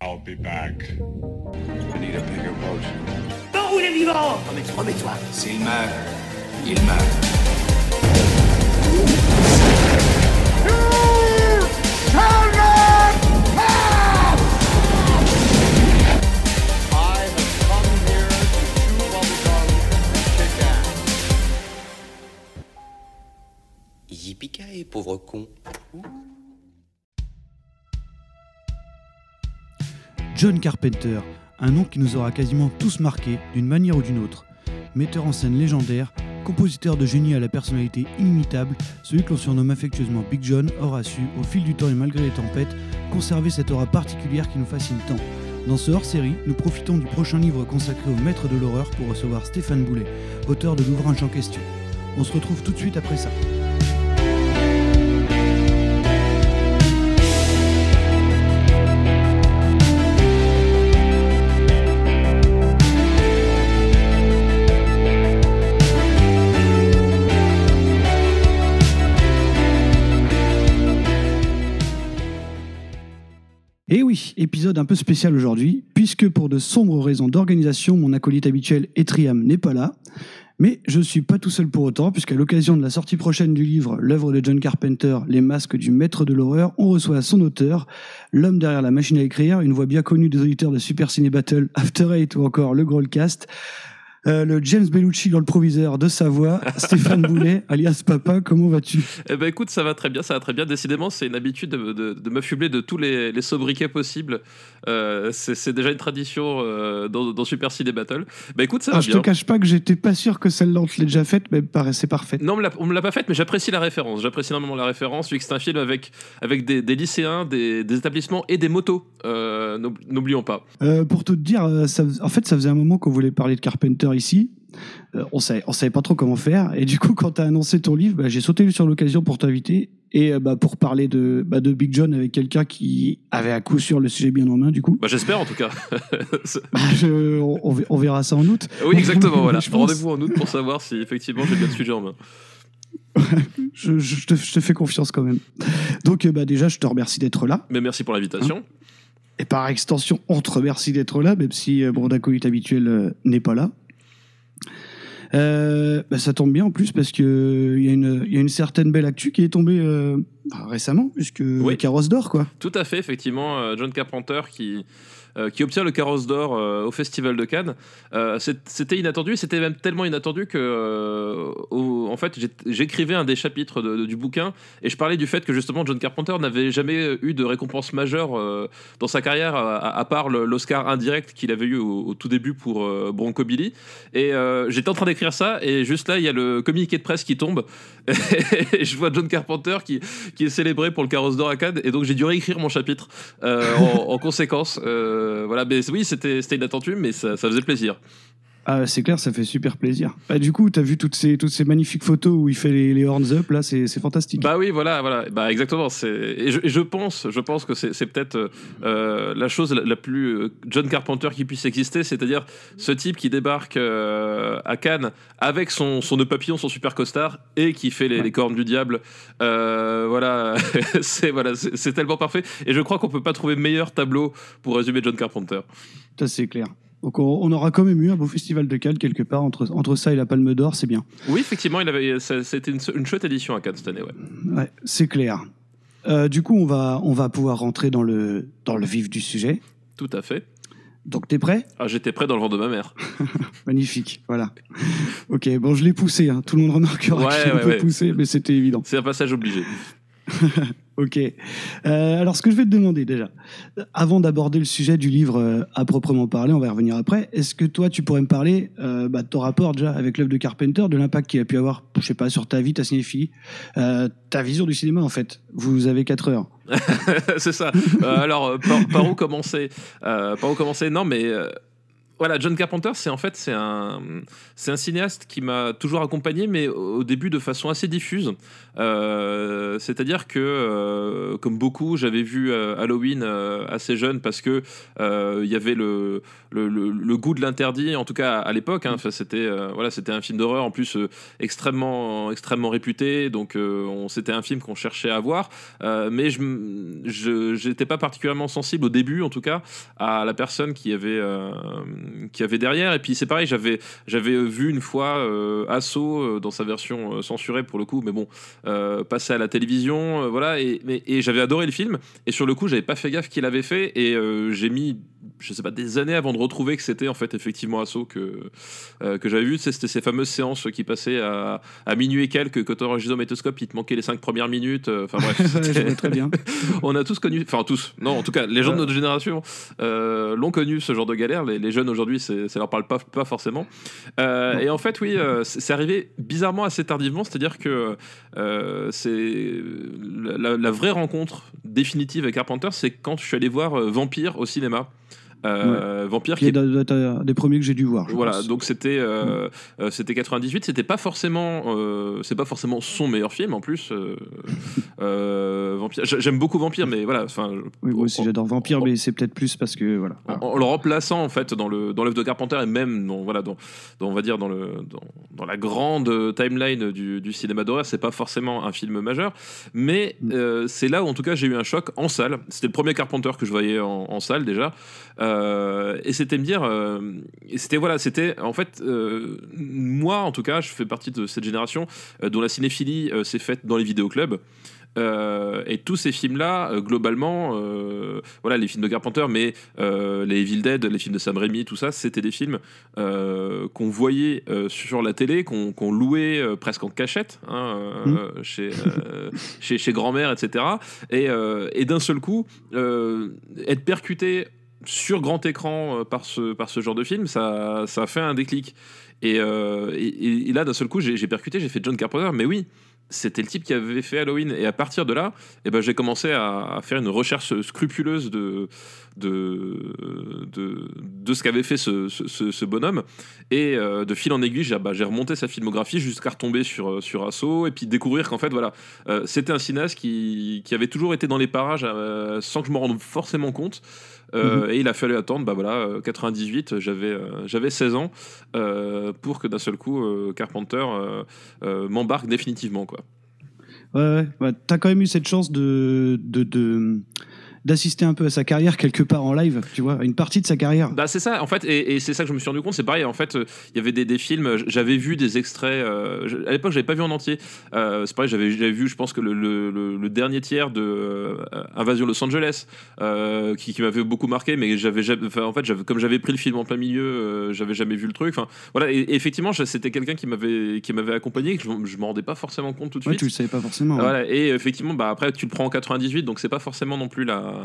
I'll be back. I need a bigger boat. Non, roulez vivant Remets-toi. S'il meurt, il meurt. I have come here to chew bubblegum and kick ass. Yippee pauvre con. John Carpenter, un nom qui nous aura quasiment tous marqués d'une manière ou d'une autre. Metteur en scène légendaire, compositeur de génie à la personnalité inimitable, celui que l'on surnomme affectueusement Big John aura su, au fil du temps et malgré les tempêtes, conserver cette aura particulière qui nous fascine tant. Dans ce hors-série, nous profitons du prochain livre consacré au maître de l'horreur pour recevoir Stéphane Boulet, auteur de l'ouvrage en question. On se retrouve tout de suite après ça. Et oui, épisode un peu spécial aujourd'hui, puisque pour de sombres raisons d'organisation, mon acolyte habituel Etriam n'est pas là. Mais je ne suis pas tout seul pour autant, puisqu'à l'occasion de la sortie prochaine du livre L'œuvre de John Carpenter, Les masques du maître de l'horreur, on reçoit son auteur, l'homme derrière la machine à écrire, une voix bien connue des auditeurs de Super Ciné Battle, After Eight ou encore le Growlcast, euh, le James Bellucci dans le proviseur de Savoie, Stéphane Boulet, alias Papa, comment vas-tu? Eh ben écoute, ça va très bien, ça va très bien. Décidément, c'est une habitude de, de, de m'affubler de tous les, les sobriquets possibles. Euh, c'est déjà une tradition euh, dans, dans Super Ciné Battle. Bah écoute, ça Ah, va Je te bien. cache pas que j'étais pas sûr que celle-là on te l'ait déjà faite, mais paraît- c'est parfait. Non, on me l'a- pas faite, mais j'apprécie la référence. J'apprécie énormément la référence, vu que c'est un film avec, avec des, des lycéens, des, des établissements et des motos. N'oub- N'oublions pas. Pour tout te dire, ça, en fait, ça faisait un moment qu'on voulait parler de Carpenter ici. Euh, on savait, on savait pas trop comment faire. Et du coup, quand tu as annoncé ton livre, bah, j'ai sauté sur l'occasion pour t'inviter et euh, bah, pour parler de, bah, de Big John avec quelqu'un qui avait à coup sûr le sujet bien en main. Du coup, Bah, J'espère en tout cas. Je- on, on ver- on verra ça en août. oui, exactement. voilà. Rendez-vous en août pour savoir si effectivement j'ai bien le sujet en main. Je, je te, je te fais confiance quand même. Donc, euh, bah, déjà, je te remercie d'être là. Mais merci pour l'invitation. Et par extension, on te remercie d'être là, même si mon acolyte habituel n'est pas là. Euh, bah, ça tombe bien en plus parce que il y, a une- il y a une certaine belle actu qui est tombée euh, bah, récemment, puisque Oui. Carrosse d'or, quoi. Tout à fait, effectivement, euh, John Carpenter qui, euh, qui obtient le carrosse d'or euh, au Festival de Cannes. Euh, c'était inattendu, c'était même tellement inattendu que, euh, en fait, j'écrivais un des chapitres du bouquin et je parlais du fait que justement John Carpenter n'avait jamais eu de récompense majeure euh, dans sa carrière, à, part l'Oscar indirect qu'il avait eu au, tout début pour euh, Bronco Billy. Et euh, j'étais en train d'écrire ça, et juste là, il y a le communiqué de presse qui tombe, et je vois John Carpenter qui, est célébré pour le carrosse d'or à Cannes, et donc j'ai dû réécrire mon chapitre euh, en, en conséquence. Euh, voilà, mais oui, c'était c'était inattendu, mais ça, ça faisait plaisir. Ah, c'est clair, ça fait super plaisir. Bah, du coup, tu as vu toutes ces, toutes ces magnifiques photos où il fait les, les horns up, là, c'est c'est fantastique. Bah oui, voilà, voilà, bah exactement. C'est et je, et je pense, je pense que c'est c'est peut-être euh, la chose la, la plus euh, John Carpenter qui puisse exister, c'est-à-dire ce type qui débarque euh, à Cannes avec son son nœud papillon, son super costard et qui fait les, Ouais. les cornes du diable. Euh, voilà, c'est voilà, tellement parfait. Et je crois qu'on peut pas trouver meilleur tableau pour résumer John Carpenter. Ça, c'est clair. Donc, on, on aura quand même eu un beau festival de Cannes quelque part, entre, entre ça et la Palme d'Or, c'est bien. Oui, effectivement, il avait, ça- c'était une, une chouette édition à Cannes cette année, ouais. Ouais, c'est clair. Euh, du coup, on va, on va pouvoir rentrer dans le, dans le vif du sujet. Tout à fait. Donc, t'es prêt? Ah, j'étais prêt dans le vent de ma mère. Magnifique, voilà. Ok, bon, je l'ai poussé. hein. Tout le monde remarquera Ouais, que je l'ai un ouais, peu ouais. poussé, mais c'était évident. C'est un passage obligé. Ok. Euh, alors, ce que je vais te demander déjà, avant d'aborder le sujet du livre euh, à proprement parler, on va y revenir après. Est-ce que toi, tu pourrais me parler euh, bah, de ton rapport déjà avec l'œuvre de Carpenter, de l'impact qu'il a pu avoir, je sais pas, sur ta vie, ta cinéphilie, ta vision du cinéma en fait? Vous avez 4 heures. c'est ça. Alors, par, par où commencer? Par où commencer? Non, mais voilà, John Carpenter, c'est en fait c'est un c'est un cinéaste qui m'a toujours accompagné, mais au début de façon assez diffuse. Euh, C'est-à-dire que euh, comme beaucoup, j'avais vu euh, Halloween assez jeune parce que il y avait le le, goût de l'interdit, en tout cas à, l'époque. hein. C'était voilà, c'était un film d'horreur en plus extrêmement extrêmement réputé, donc on c'était un film qu'on cherchait à voir. Mais je j'étais pas particulièrement sensible au début, en tout cas, à la personne qui avait euh, qui avait derrière. Et puis c'est pareil, j'avais j'avais vu une fois euh, Assaut euh, dans sa version euh, censurée pour le coup, mais bon, euh, passé à la télévision, euh, voilà. Et, et j'avais adoré le film. Et sur le coup, j'avais pas fait gaffe qu'il avait fait. Et j'ai mis, je sais pas, des années avant de retrouver que c'était en fait effectivement Assaut que euh, que j'avais vu. C'était ces fameuses séances qui passaient à, à minuit et quelques, quand on enregistrait au métoscope, il te manquait les cinq premières minutes. euh, Enfin bref, très bien. on a tous connu, enfin tous, non, en tout cas, les gens de notre génération euh, l'ont connu ce genre de galère. Les, les jeunes aujourd'hui, ça leur parle pas, pas forcément. Euh, et en fait, oui, c'est arrivé bizarrement assez tardivement, c'est-à-dire que c'est la, la vraie rencontre définitive avec Carpenter, c'est quand je suis allé voir Vampire au cinéma. Euh, Vampire Qui est un des premiers que j'ai dû voir. voilà, pense. donc c'était euh, euh, c'était 98, c'était pas forcément euh, c'est pas forcément son meilleur film en plus. Vampire, J'a- j'aime beaucoup Vampire, mais voilà, enfin. Oui, moi aussi j'adore Vampire, en- mais c'est peut-être plus parce que voilà. en, en le remplaçant en fait dans le dans l'œuvre de Carpenter et même dans voilà dans, dans, on va dire dans le dans, dans la grande timeline du, du cinéma d'horreur c'est pas forcément un film majeur mais Mm. c'est là où en tout cas j'ai eu un choc en salle c'était le premier Carpenter que je voyais en, en salle déjà Euh, et c'était me dire euh, et c'était voilà c'était en fait euh, moi en tout cas je fais partie de cette génération euh, dont la cinéphilie euh, s'est faite dans les vidéoclubs euh, et tous ces films-là, euh, globalement, euh, voilà, les films de Carpenter, mais euh, les Evil Dead, les films de Sam Raimi, tout ça, c'était des films euh, qu'on voyait euh, sur la télé, qu'on louait euh, presque en cachette hein, euh, chez, euh, chez, chez grand-mère, etc. Et, euh, et d'un seul coup, euh, être percuté sur grand écran euh, par, ce, par ce genre de film, ça, ça a fait un déclic. Et, euh, là, d'un seul coup, j'ai percuté, j'ai fait John Carpenter, mais oui, c'était le type qui avait fait Halloween. Et à partir de là, eh ben, j'ai commencé à, faire une recherche scrupuleuse de, de, de, de ce qu'avait fait ce, ce- bonhomme. Et euh, de fil en aiguille, j'ai bah, remonté sa filmographie jusqu'à retomber sur, sur Assaut et puis découvrir qu'en fait, voilà, c'était un cinéaste qui, qui avait toujours été dans les parages sans que je m'en rende forcément compte. Euh, Et il a fallu attendre, bah voilà, euh, 98, j'avais euh, j'avais 16 ans, euh, pour que d'un seul coup, euh, Carpenter euh, euh, m'embarque définitivement. Quoi. Ouais, ouais. Bah, T'as quand même eu cette chance de de- de- d'assister un peu à sa carrière quelque part en live, tu vois, à une partie de sa carrière. Bah c'est ça en fait et, et c'est ça que je me suis rendu compte c'est pareil en fait euh, il y avait des, des films j'avais vu des extraits euh, à l'époque j'avais pas vu en entier Euh, c'est pareil j'avais vu je pense que le, le- dernier tiers de euh, Invasion Los Angeles qui, qui m'avait beaucoup marqué mais j'avais en fait comme j'avais pris le film en plein milieu j'avais jamais vu le truc enfin voilà et, et effectivement c'était quelqu'un qui m'avait qui m'avait accompagné que je, je m'en rendais pas forcément compte tout de Ouais, suite tu le savais pas forcément. ouais. voilà, et effectivement, bah, après, tu le prends en 98, donc c'est pas forcément non plus la,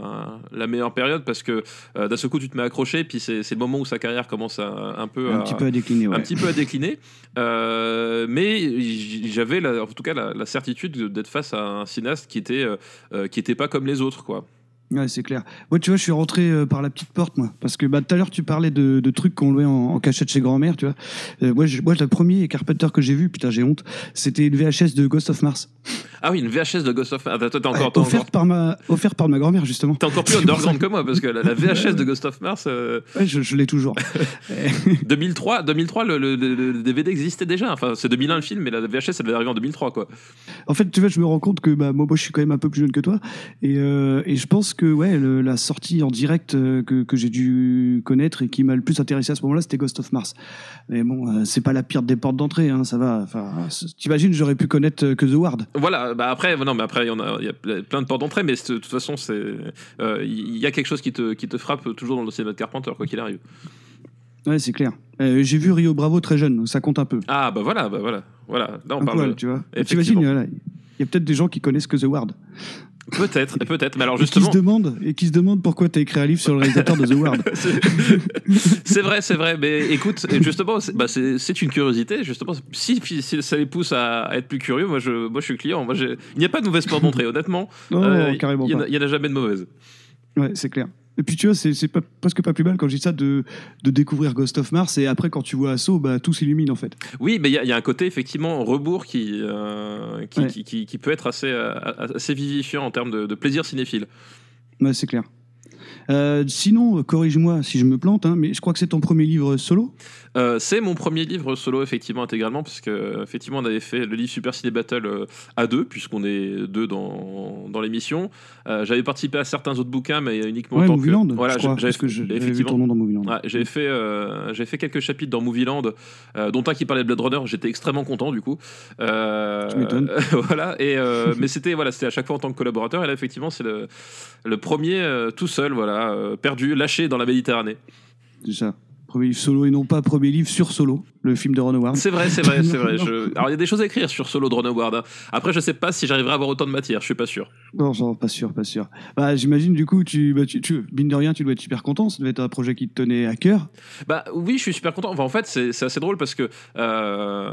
la meilleure période parce que euh, d'un seul coup, tu te mets accroché, puis c'est le moment où sa carrière commence à, un peu Un à, petit peu à décliner, ouais. un petit peu à décliner. Euh, mais j'avais en tout cas la, la certitude d'être face à un cinéaste qui était, euh, euh, qui était pas comme les autres, quoi. Ouais, c'est clair. Moi, tu vois, je suis rentré euh, par la petite porte, moi. Parce que bah, tout à l'heure, tu parlais de, de trucs qu'on louait en, en cachette chez grand-mère, tu vois. Euh, moi, je- moi, le premier Carpenter que j'ai vu, putain, j'ai honte, c'était une VHS de Ghost of Mars. Ah oui, une VHS de Ghost of Mars. Attends, toi, t'es encore, Ouais, t'es encore, offerte, par ma, offerte par ma grand-mère, justement. t'es encore plus underground que moi parce que la, la VHS de Ghost of Mars, euh, Ouais, je, je l'ai toujours. 2003, 2003 le, le- DVD existait déjà. Enfin, c'est 2001 le film, mais la VHS, elle devait arriver en 2003, quoi. En fait, tu vois, je me rends compte que bah, moi, moi, je suis quand même un peu plus jeune que toi. Et, et je pense que ouais, le- la sortie en direct euh, que, que j'ai dû connaître et qui m'a le plus intéressé à ce moment-là, c'était Ghost of Mars. Mais bon, euh, c'est pas la pire des portes d'entrée, hein, ça va. Enfin, t'imagines, j'aurais pu connaître euh, que The Ward. Voilà, bah après, non, mais après, il y, en a, il y a plein de portes d'entrée, mais de toute façon, c'est, euh, il y a quelque chose qui te, qui te frappe toujours dans le cinéma de Carpenter, quoi qu'il arrive. Ouais, c'est clair. Euh, j'ai vu Rio Bravo très jeune, donc ça compte un peu. Ah, bah voilà, bah voilà, voilà. Là, on un parle. poil, tu vois. T'imagines, voilà, il y a peut-être des gens qui connaissent que The Ward. Peut-être, peut-être, mais alors Et qui justement. se demandent, et qui se demandent pourquoi t'as écrit un livre sur le réalisateur de The Ward. c'est vrai, c'est vrai, mais écoute, justement, c'est, bah, c'est, une curiosité, justement. Si, si ça les pousse à, être plus curieux, moi je, moi, je suis client. Moi, il n'y a pas de mauvaise porte d'entrée, honnêtement. Non, Euh, carrément il y en pas. a- Il n'y en, a jamais de mauvaise. Ouais, c'est clair. Et puis tu vois, c'est pas, presque pas plus mal quand je dis ça de, de découvrir Ghost of Mars et après quand tu vois Assaut, bah, tout s'illumine en fait. Oui, mais il y, a- il y a un côté effectivement rebours qui, euh, qui, Ouais. qui, qui- qui peut être assez, euh, assez vivifiant en termes de, de plaisir cinéphile. Ouais, c'est clair. Euh, sinon, euh, corrige-moi si je me plante, hein, mais je crois que c'est ton premier livre solo. Euh, c'est mon premier livre solo effectivement intégralement puisque effectivement on avait fait le livre Super Ciné Battle à deux puisqu'on est deux dans, dans l'émission. Euh, j'avais participé à certains autres bouquins mais uniquement en Ouais, tant Movieland, que voilà j'avais que je- j'avais vu effectivement ton nom dans Movieland. Ouais, j'avais fait, fait quelques chapitres dans Movieland, dont un qui parlait de Blade Runner. J'étais extrêmement content du coup. Tu m'étonnes. voilà. Et mais c'était voilà, c'était à chaque fois en tant que collaborateur. Et là, effectivement, c'est le, le premier tout seul, voilà, euh, perdu, lâché dans la Méditerranée. C'est ça. Premier livre solo et non pas premier livre sur solo, le film de Ron Howard. C'est vrai, c'est vrai, c'est vrai. Non, Je- Alors il y a des choses à écrire sur Solo de Ron Howard. hein. Après, je sais pas si j'arriverai à avoir autant de matière. Je suis pas sûr. Non, genre, pas sûr, pas sûr. Bah, J'imagine du coup, tu, bah, tu, tu, mine de rien, tu dois être super content. Ça devait être un projet qui te tenait à cœur. Bah oui, je suis super content. Enfin, en fait, c'est assez drôle parce que euh,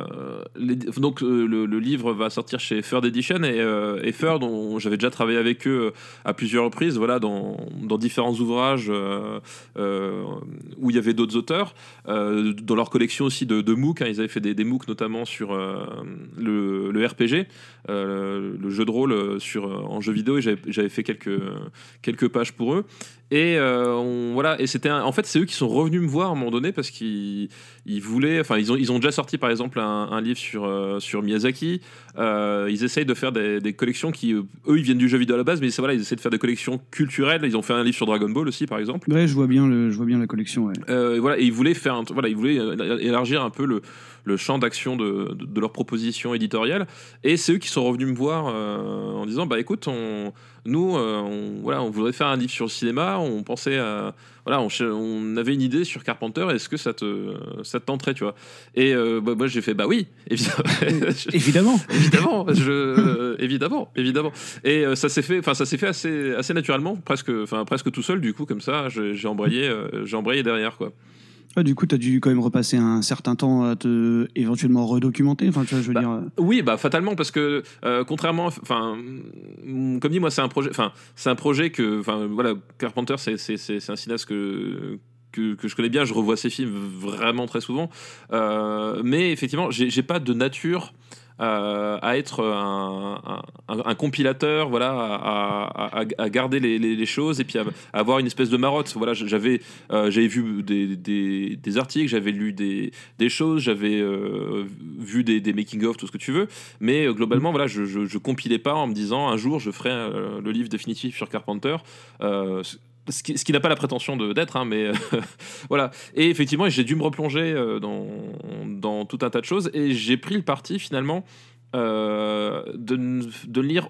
les- donc euh, le, le livre va sortir chez Third Edition et, euh, et Third, j'avais déjà travaillé avec eux à plusieurs reprises, voilà, dans, dans différents ouvrages euh, euh, où il y avait d'autres auteurs, euh, dans leur collection aussi de, de MOOC. hein, ils avaient fait des, des MOOC notamment sur euh, le, le RPG, euh, le jeu de rôle euh, sur en jeu vidéo et j'avais fait quelques quelques pages pour eux. Et euh, on- voilà, et c'était en fait c'est eux qui sont revenus me voir à un moment donné parce qu'ils ils voulaient, enfin ils ont ils ont déjà sorti par exemple un, un livre sur euh, sur Miyazaki. Euh, ils essayent de faire des, des collections qui eux ils viennent du jeu vidéo à la base, mais voilà ils essaient de faire des collections culturelles. Ils ont fait un livre sur Dragon Ball aussi par exemple. Ouais, je vois bien, le, je vois bien la collection. Ouais. Voilà, et ils voulaient faire, un, voilà, ils voulaient élargir un peu le, le champ d'action de, de, de leur proposition éditoriale. Et c'est eux qui sont revenus me voir euh, en disant, bah écoute, on, nous, euh, on, voilà, on voudrait faire un livre sur le cinéma. On pensait, à, voilà, on, avait une idée sur Carpenter. Est-ce que ça te, ça te tenterait, tu vois? Et euh, bah, moi, j'ai fait, bah oui, évidemment. Évidemment. évidemment, je, évidemment, évidemment. Et ça s'est fait, enfin ça s'est fait assez, assez naturellement, presque, enfin presque tout seul du coup comme ça. J'ai embrayé, j'ai embrayé derrière quoi. Du coup, tu as dû quand même repasser un certain temps à te éventuellement redocumenter. Enfin, tu vois, je veux Bah, dire. euh, Oui, bah fatalement parce que euh, contrairement, enfin, mm, comme dit moi, c'est un projet, enfin, c'est un projet que, enfin, voilà, Carpenter, c'est c'est c'est c'est un cinéaste que que, que je connais bien, je revois ses films vraiment très souvent, Euh, mais effectivement, j'ai pas de nature. Euh, à être un, compilateur, voilà, à, garder les, choses et puis à, avoir une espèce de marotte. Voilà, j'avais euh, j'avais vu des, articles, j'avais lu des, choses, j'avais euh, vu des, making of, tout ce que tu veux, mais globalement, voilà, je, je, je compilais pas en me disant un jour je ferai le livre définitif sur Carpenter. Ce qui, n'a pas la prétention d'être, hein, mais euh, voilà. Et effectivement, j'ai dû me replonger euh, dans, dans tout un tas de choses et j'ai pris le parti finalement euh, de, lire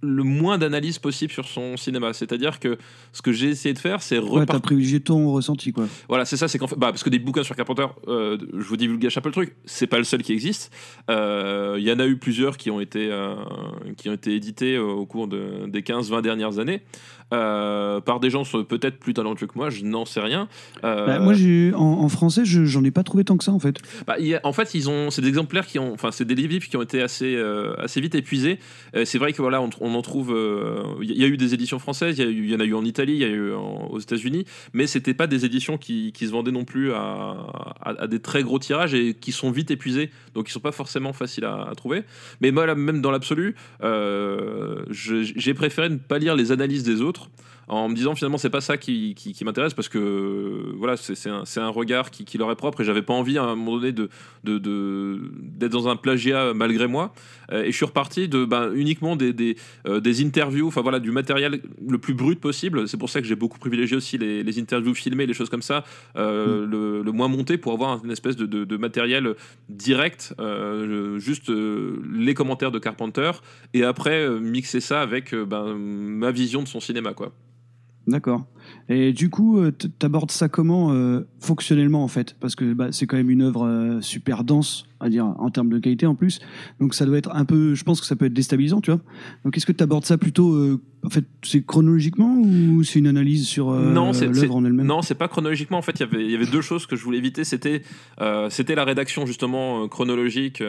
le moins d'analyse possible sur son cinéma. C'est-à-dire que ce que j'ai essayé de faire, c'est Ouais, t'as privilégié ton ressenti, quoi. Voilà, c'est ça, c'est qu'en fait, bah, parce que des bouquins sur Carpenter, euh, je vous divulgage un peu le truc, c'est pas le seul qui existe. Il y en a eu plusieurs qui ont été, qui ont été édités au cours de, des 15-20 dernières années. Euh, par des gens peut-être plus talentueux que moi, je n'en sais rien. Euh, Bah, moi, j'ai en, en français, je- j'en ai pas trouvé tant que ça, en fait. bah, a- en fait, ils ont, c'est des exemplaires qui ont, enfin, c'est des livres qui ont été assez, euh, assez vite épuisés. C'est vrai que voilà, on, on en trouve. Il y a eu des éditions françaises, il y, en a eu en Italie, il y a eu en- aux États-Unis, mais c'était pas des éditions qui, qui se vendaient non plus à, à, à des très gros tirages et qui sont vite épuisés, donc ils sont pas forcément faciles à, à trouver. Mais moi, là, même dans l'absolu, je- j'ai préféré ne pas lire les analyses des autres autres en me disant finalement c'est pas ça qui, qui, qui m'intéresse parce que voilà c'est un, un regard qui, qui leur est propre et j'avais pas envie à un moment donné de de- de- d'être dans un plagiat malgré moi. Euh, et je suis reparti de ben, uniquement des, des, euh, des interviews enfin voilà du matériel le plus brut possible. C'est pour ça que j'ai beaucoup privilégié aussi les, les interviews filmées les choses comme ça euh, le, le moins monté pour avoir une espèce de, de- de matériel direct euh, juste les commentaires de Carpenter et après mixer ça avec ben, ma vision de son cinéma quoi D'accord. Et du coup, euh, t'abordes ça comment euh, fonctionnellement en fait? Parce que bah, c'est quand même une œuvre euh, super dense, à dire en termes de qualité en plus. Donc ça doit être un peu, je pense que ça peut être déstabilisant, tu vois. Donc est-ce que tu abordes ça plutôt, euh, en fait, c'est chronologiquement ou c'est une analyse sur Non, c'est- c'est- l'œuvre en elle-même? Non, c'est pas chronologiquement. En fait, il y avait- il y avait deux choses que je voulais éviter. C'était c'était la rédaction justement chronologique,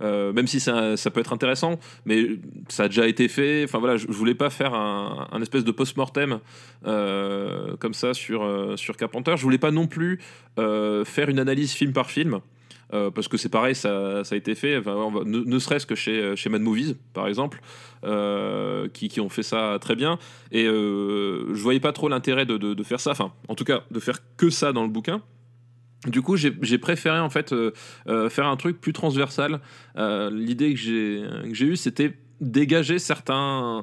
même si ça, ça peut être intéressant, mais ça a déjà été fait. Enfin voilà, je, je voulais pas faire un, un espèce de post-mortem euh, comme ça sur, euh, sur Carpenter. Je voulais pas non plus euh, faire une analyse film par film. euh, parce que c'est pareil, ça, ça a été fait, ne, serait-ce que chez, chez Mad Movies, par exemple, euh, qui, ont fait ça très bien. Et euh, je voyais pas trop l'intérêt de, de- de faire ça, enfin, en tout cas, de faire que ça dans le bouquin. Du coup, j'ai préféré en fait euh, euh, faire un truc plus transversal. Euh, L'idée que j'ai eue, c'était dégager certains euh,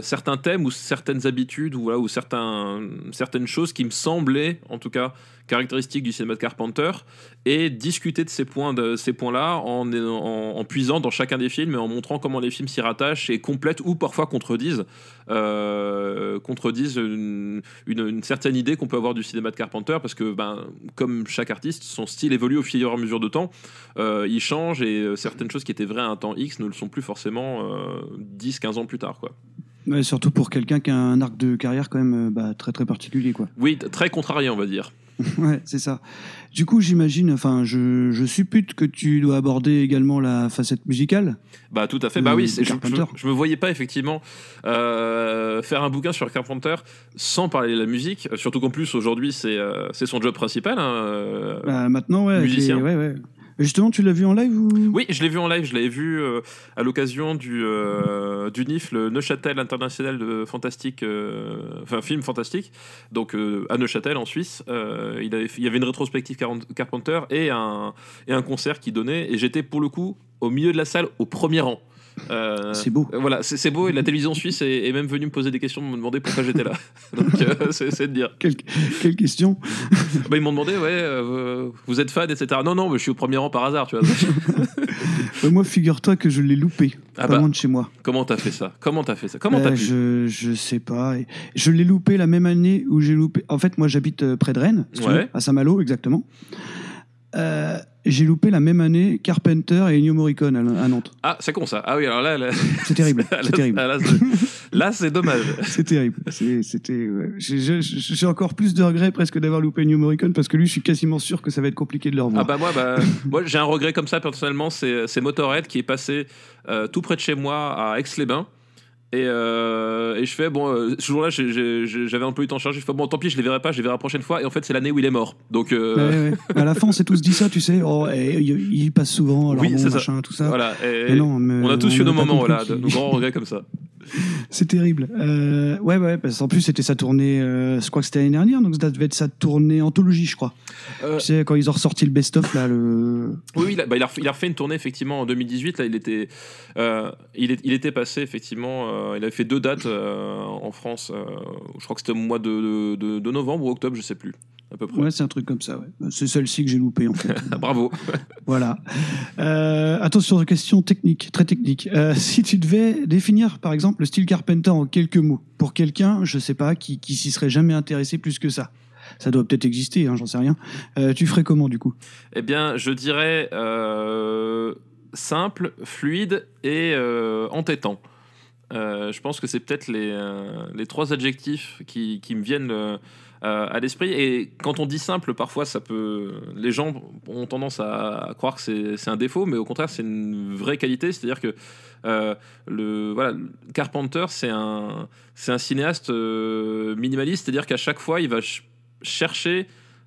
certains thèmes ou certaines habitudes ou voilà ou certains certaines choses qui me semblaient en tout cas caractéristiques du cinéma de Carpenter et discuter de ces points de ces points là en, en, puisant dans chacun des films et en montrant comment les films s'y rattachent et complètent ou parfois contredisent euh, contredisent une, certaine idée qu'on peut avoir du cinéma de Carpenter parce que ben comme chaque artiste son style évolue au fur et à mesure de temps euh, il change et euh, certaines choses qui étaient vraies à un temps X ne le sont plus forcément euh, 10-15 ans plus tard quoi. Surtout pour quelqu'un qui a un arc de carrière quand même euh, bah, très très particulier quoi. Oui, très contrarié on va dire. ouais, c'est ça. Du coup, j'imagine, enfin, je, je suppute que tu dois aborder également la facette musicale. Bah tout à fait. Euh, Bah oui, c'est- je, Carpenter. je, je me voyais pas effectivement euh, faire un bouquin sur Carpenter sans parler de la musique. Euh, Surtout qu'en plus aujourd'hui c'est euh, son job principal. hein, euh. Bah, maintenant, ouais, musicien. ouais, ouais. Justement, tu l'as vu en live ou? Oui, je l'ai vu en live. Je l'avais vu euh, à l'occasion du euh, du NIF, le Neuchâtel International de Fantastique, euh, enfin film fantastique. Donc à Neuchâtel en Suisse, il, il y avait une rétrospective Car- Carpenter et un et un concert qui donnait. Et j'étais pour le coup au milieu de la salle, au premier rang. Euh, C'est beau. Voilà, c'est beau et la télévision suisse est, est même venue me poser des questions, me demander pourquoi j'étais là. Donc euh, c'est de dire. Quelle, quelle question Bah, ils m'ont demandé, ouais, euh, vous êtes fan, etc. Non, non, mais je suis au premier rang par hasard, tu vois. Bah, Moi, figure-toi que je l'ai loupé, Ah pas bah. loin de chez moi. Comment t'as fait ça? Comment t'as fait ça? Comment t'as pu? je, je sais pas. Je l'ai loupé la même année où j'ai loupé. En fait, moi, j'habite près de Rennes, si tu Ouais. veux, à Saint-Malo, exactement. Euh, j'ai loupé la même année Carpenter et Ennio Morricone à, à Nantes. Ah, c'est con ça. Ah oui, alors là, là, C'est terrible. là, C'est terrible. là, c'est- dommage. C'est terrible. C'était. ouais. J'ai- encore plus de regrets presque d'avoir loupé Ennio Morricone parce que lui, je suis quasiment sûr que ça va être compliqué de le revoir. Ah bah moi, bah, moi j'ai un regret comme ça personnellement, c'est c'est Motorhead qui est passé euh, tout près de chez moi à Aix-les-Bains. Et, euh, et je fais, bon, euh, ce jour-là, j'avais un peu eu temps de charger. Je fais, bon, tant pis, je les verrai pas, je les verrai la prochaine fois. Et en fait, c'est l'année où il est mort. Donc, euh, Ouais, ouais. À la fin, on s'est tous dit ça, tu sais. Oh, et il passe souvent, alors Oui, bon, ça. machin, tout ça. voilà. Et Mais non, mais on a tous eu nos moments, voilà, de, nos grands regrets comme ça. C'est terrible. Euh, ouais, ouais, parce qu'en plus, c'était sa tournée, euh, je crois que c'était l'année dernière, donc ça devait être sa tournée anthologie, je crois. Euh, Tu sais, quand ils ont ressorti le best-of, là, le. Oui, oui, il a, bah, il a refait, il a refait une tournée effectivement en 2018. Là, il était, euh, il, est- il était passé effectivement. il avait fait deux dates en France. je crois que c'était au mois de, de- de novembre ou octobre, je sais plus, à peu près. Ouais, c'est un truc comme ça, ouais. C'est celle-ci que j'ai loupé, en fait. Bravo. voilà. Euh, attention, question technique, très technique. Euh, si tu devais définir, par exemple, le style Carpenter en quelques mots, pour quelqu'un, je sais pas, qui, qui s'y serait jamais intéressé plus que ça. Ça doit peut-être exister, hein, j'en sais rien. Euh, tu ferais comment, du coup? Eh bien, je dirais euh, simple, fluide et euh, entêtant. Euh, je pense que c'est peut-être les, euh, les trois adjectifs qui, qui me viennent euh, à à l'esprit. Et quand on dit simple, parfois, ça peut. Les gens ont tendance à, croire que c'est un défaut, mais au contraire, c'est une vraie qualité. C'est-à-dire que euh, le voilà, Carpenter, c'est un c'est un cinéaste euh, minimaliste. C'est-à-dire qu'à chaque fois, il va ch- chercher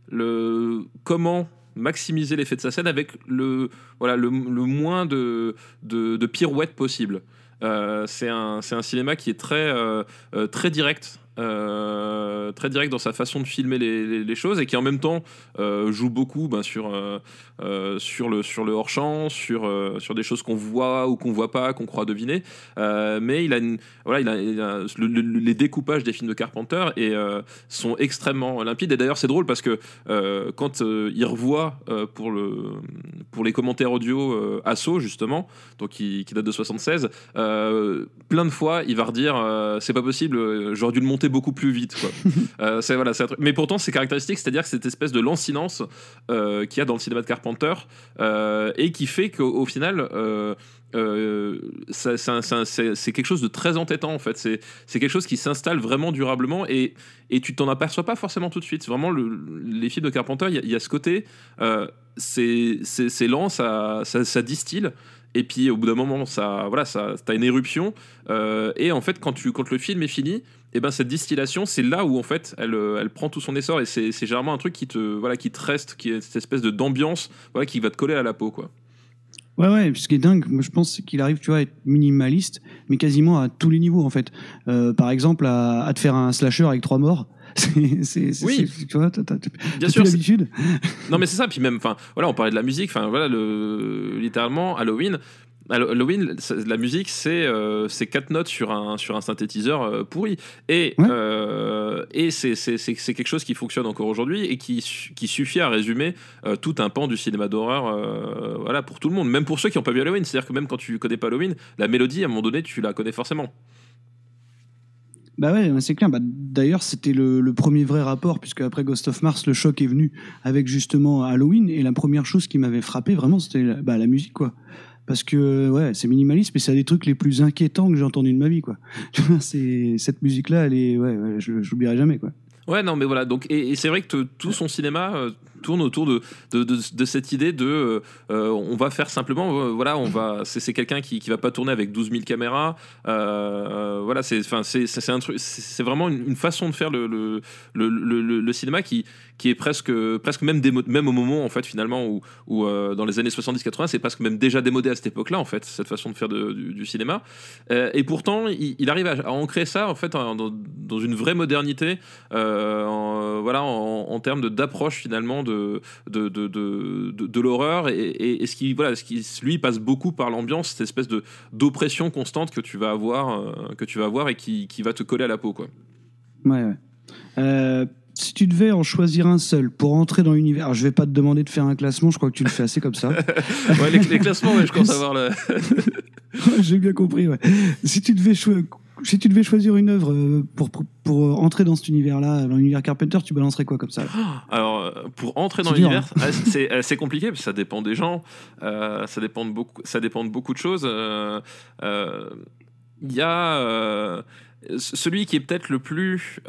le comment maximiser l'effet de sa scène avec le voilà le, le moins de, de, pirouettes possible. Euh, c'est un, un cinéma qui est très, euh, euh, très direct. Euh, très direct dans sa façon de filmer les, choses et qui en même temps euh, joue beaucoup ben, sur, euh, sur le, sur le hors-champ, sur, sur des choses qu'on voit ou qu'on voit pas, qu'on croit deviner. Mais il a, voilà, il a, les découpages des films de Carpenter et, sont extrêmement limpides. Et d'ailleurs, c'est drôle parce que quand il revoit pour, le, pour les commentaires audio Asso, justement, donc qui, qui date de 76, euh, plein de fois, il va redire c'est pas possible, j'aurais dû le monter beaucoup plus vite. Quoi. Euh, voilà, un truc- Mais pourtant, c'est caractéristique, c'est-à-dire que cette espèce de lancinance euh, qu'il y a dans le cinéma de Carpenter euh, et qui fait qu'au au final. euh, euh, c'est quelque chose de très entêtant en fait. C'est quelque chose qui s'installe vraiment durablement et, et tu t'en aperçois pas forcément tout de suite. Vraiment, le- les films de Carpenter, il y a- il y, a ce côté, c'est lent, ça, ça, ça distille. Et puis au bout d'un moment, ça, voilà, ça, t'as une éruption. euh, et en fait, quand, tu, quand le film est fini et ben cette distillation, c'est là où en fait elle, euh, elle prend tout son essor et c'est c'est généralement un truc qui te voilà qui te reste, qui est cette espèce de d'ambiance voilà qui va te coller à la peau quoi. Ouais, ouais, ce qui est dingue, moi je pense qu'il arrive, tu vois, à être minimaliste, mais quasiment à tous les niveaux en fait. Euh, par exemple, à, à te faire un slasher avec trois morts. C'est, Oui. tu vois, Bien sûr, l'habitude. Non mais c'est ça puis même enfin voilà on parlait de la musique enfin voilà le littéralement Halloween Hallo- Halloween la musique c'est euh, quatre notes sur un sur un synthétiseur euh, pourri et Ouais. euh, et c'est quelque chose qui fonctionne encore aujourd'hui et qui qui suffit à résumer euh, tout un pan du cinéma d'horreur euh, voilà pour tout le monde même pour ceux qui n'ont pas vu Halloween c'est-à-dire que même quand tu connais pas Halloween la mélodie à un moment donné tu la connais forcément Bah ouais, c'est clair. Bah, d'ailleurs, c'était le, le premier vrai rapport, puisque après Ghost of Mars, le choc est venu avec justement Halloween. Et la première chose qui m'avait frappé, vraiment, c'était la, bah, la musique, quoi. Parce que, ouais, c'est minimaliste, mais c'est un des trucs les plus inquiétants que j'ai entendu de ma vie, quoi. Cette musique-là, elle est, ouais, je, l'oublierai jamais, quoi. Ouais, non, mais voilà. Donc, et, c'est vrai que tout son cinéma euh, tourne autour de, de, cette idée de euh, on va faire simplement, euh, voilà, on va. C'est quelqu'un qui, qui va pas tourner avec 12 000 caméras. euh, voilà, c'est enfin, c'est un truc, c'est vraiment une, façon de faire le, le, le, le- cinéma qui, qui est presque, presque même, démo- même au moment, en fait, finalement, où, où dans les années 70-80, c'est presque même déjà démodé à cette époque-là, en fait, cette façon de faire du, cinéma. Et pourtant, il, arrive à, ancrer ça, en fait, dans, dans une vraie modernité. En, voilà, en, en termes d'approche finalement de, de, de, de, de- de l'horreur et, et, et ce qui voilà ce qui lui passe beaucoup par l'ambiance cette espèce de d'oppression constante que tu vas avoir euh, que tu vas avoir et qui, qui va te coller à la peau quoi Ouais, ouais. Euh, si tu devais en choisir un seul pour entrer dans l'univers, je vais pas te demander de faire un classement, je crois que tu le fais assez comme ça. ouais, les, les classements ouais, je commence à voir le J'ai bien compris, ouais. Si tu devais, choi- si tu devais choisir une œuvre euh, pour, pour, pour, euh, entrer dans cet univers-là, dans l'univers Carpenter, tu balancerais quoi comme ça? Alors, euh, pour entrer dans l'univers, ah, c'est c'est compliqué parce que ça dépend des gens, euh, ça dépend de beaucoup, ça dépend de beaucoup de choses. euh, euh, Il y a celui qui est peut-être le plus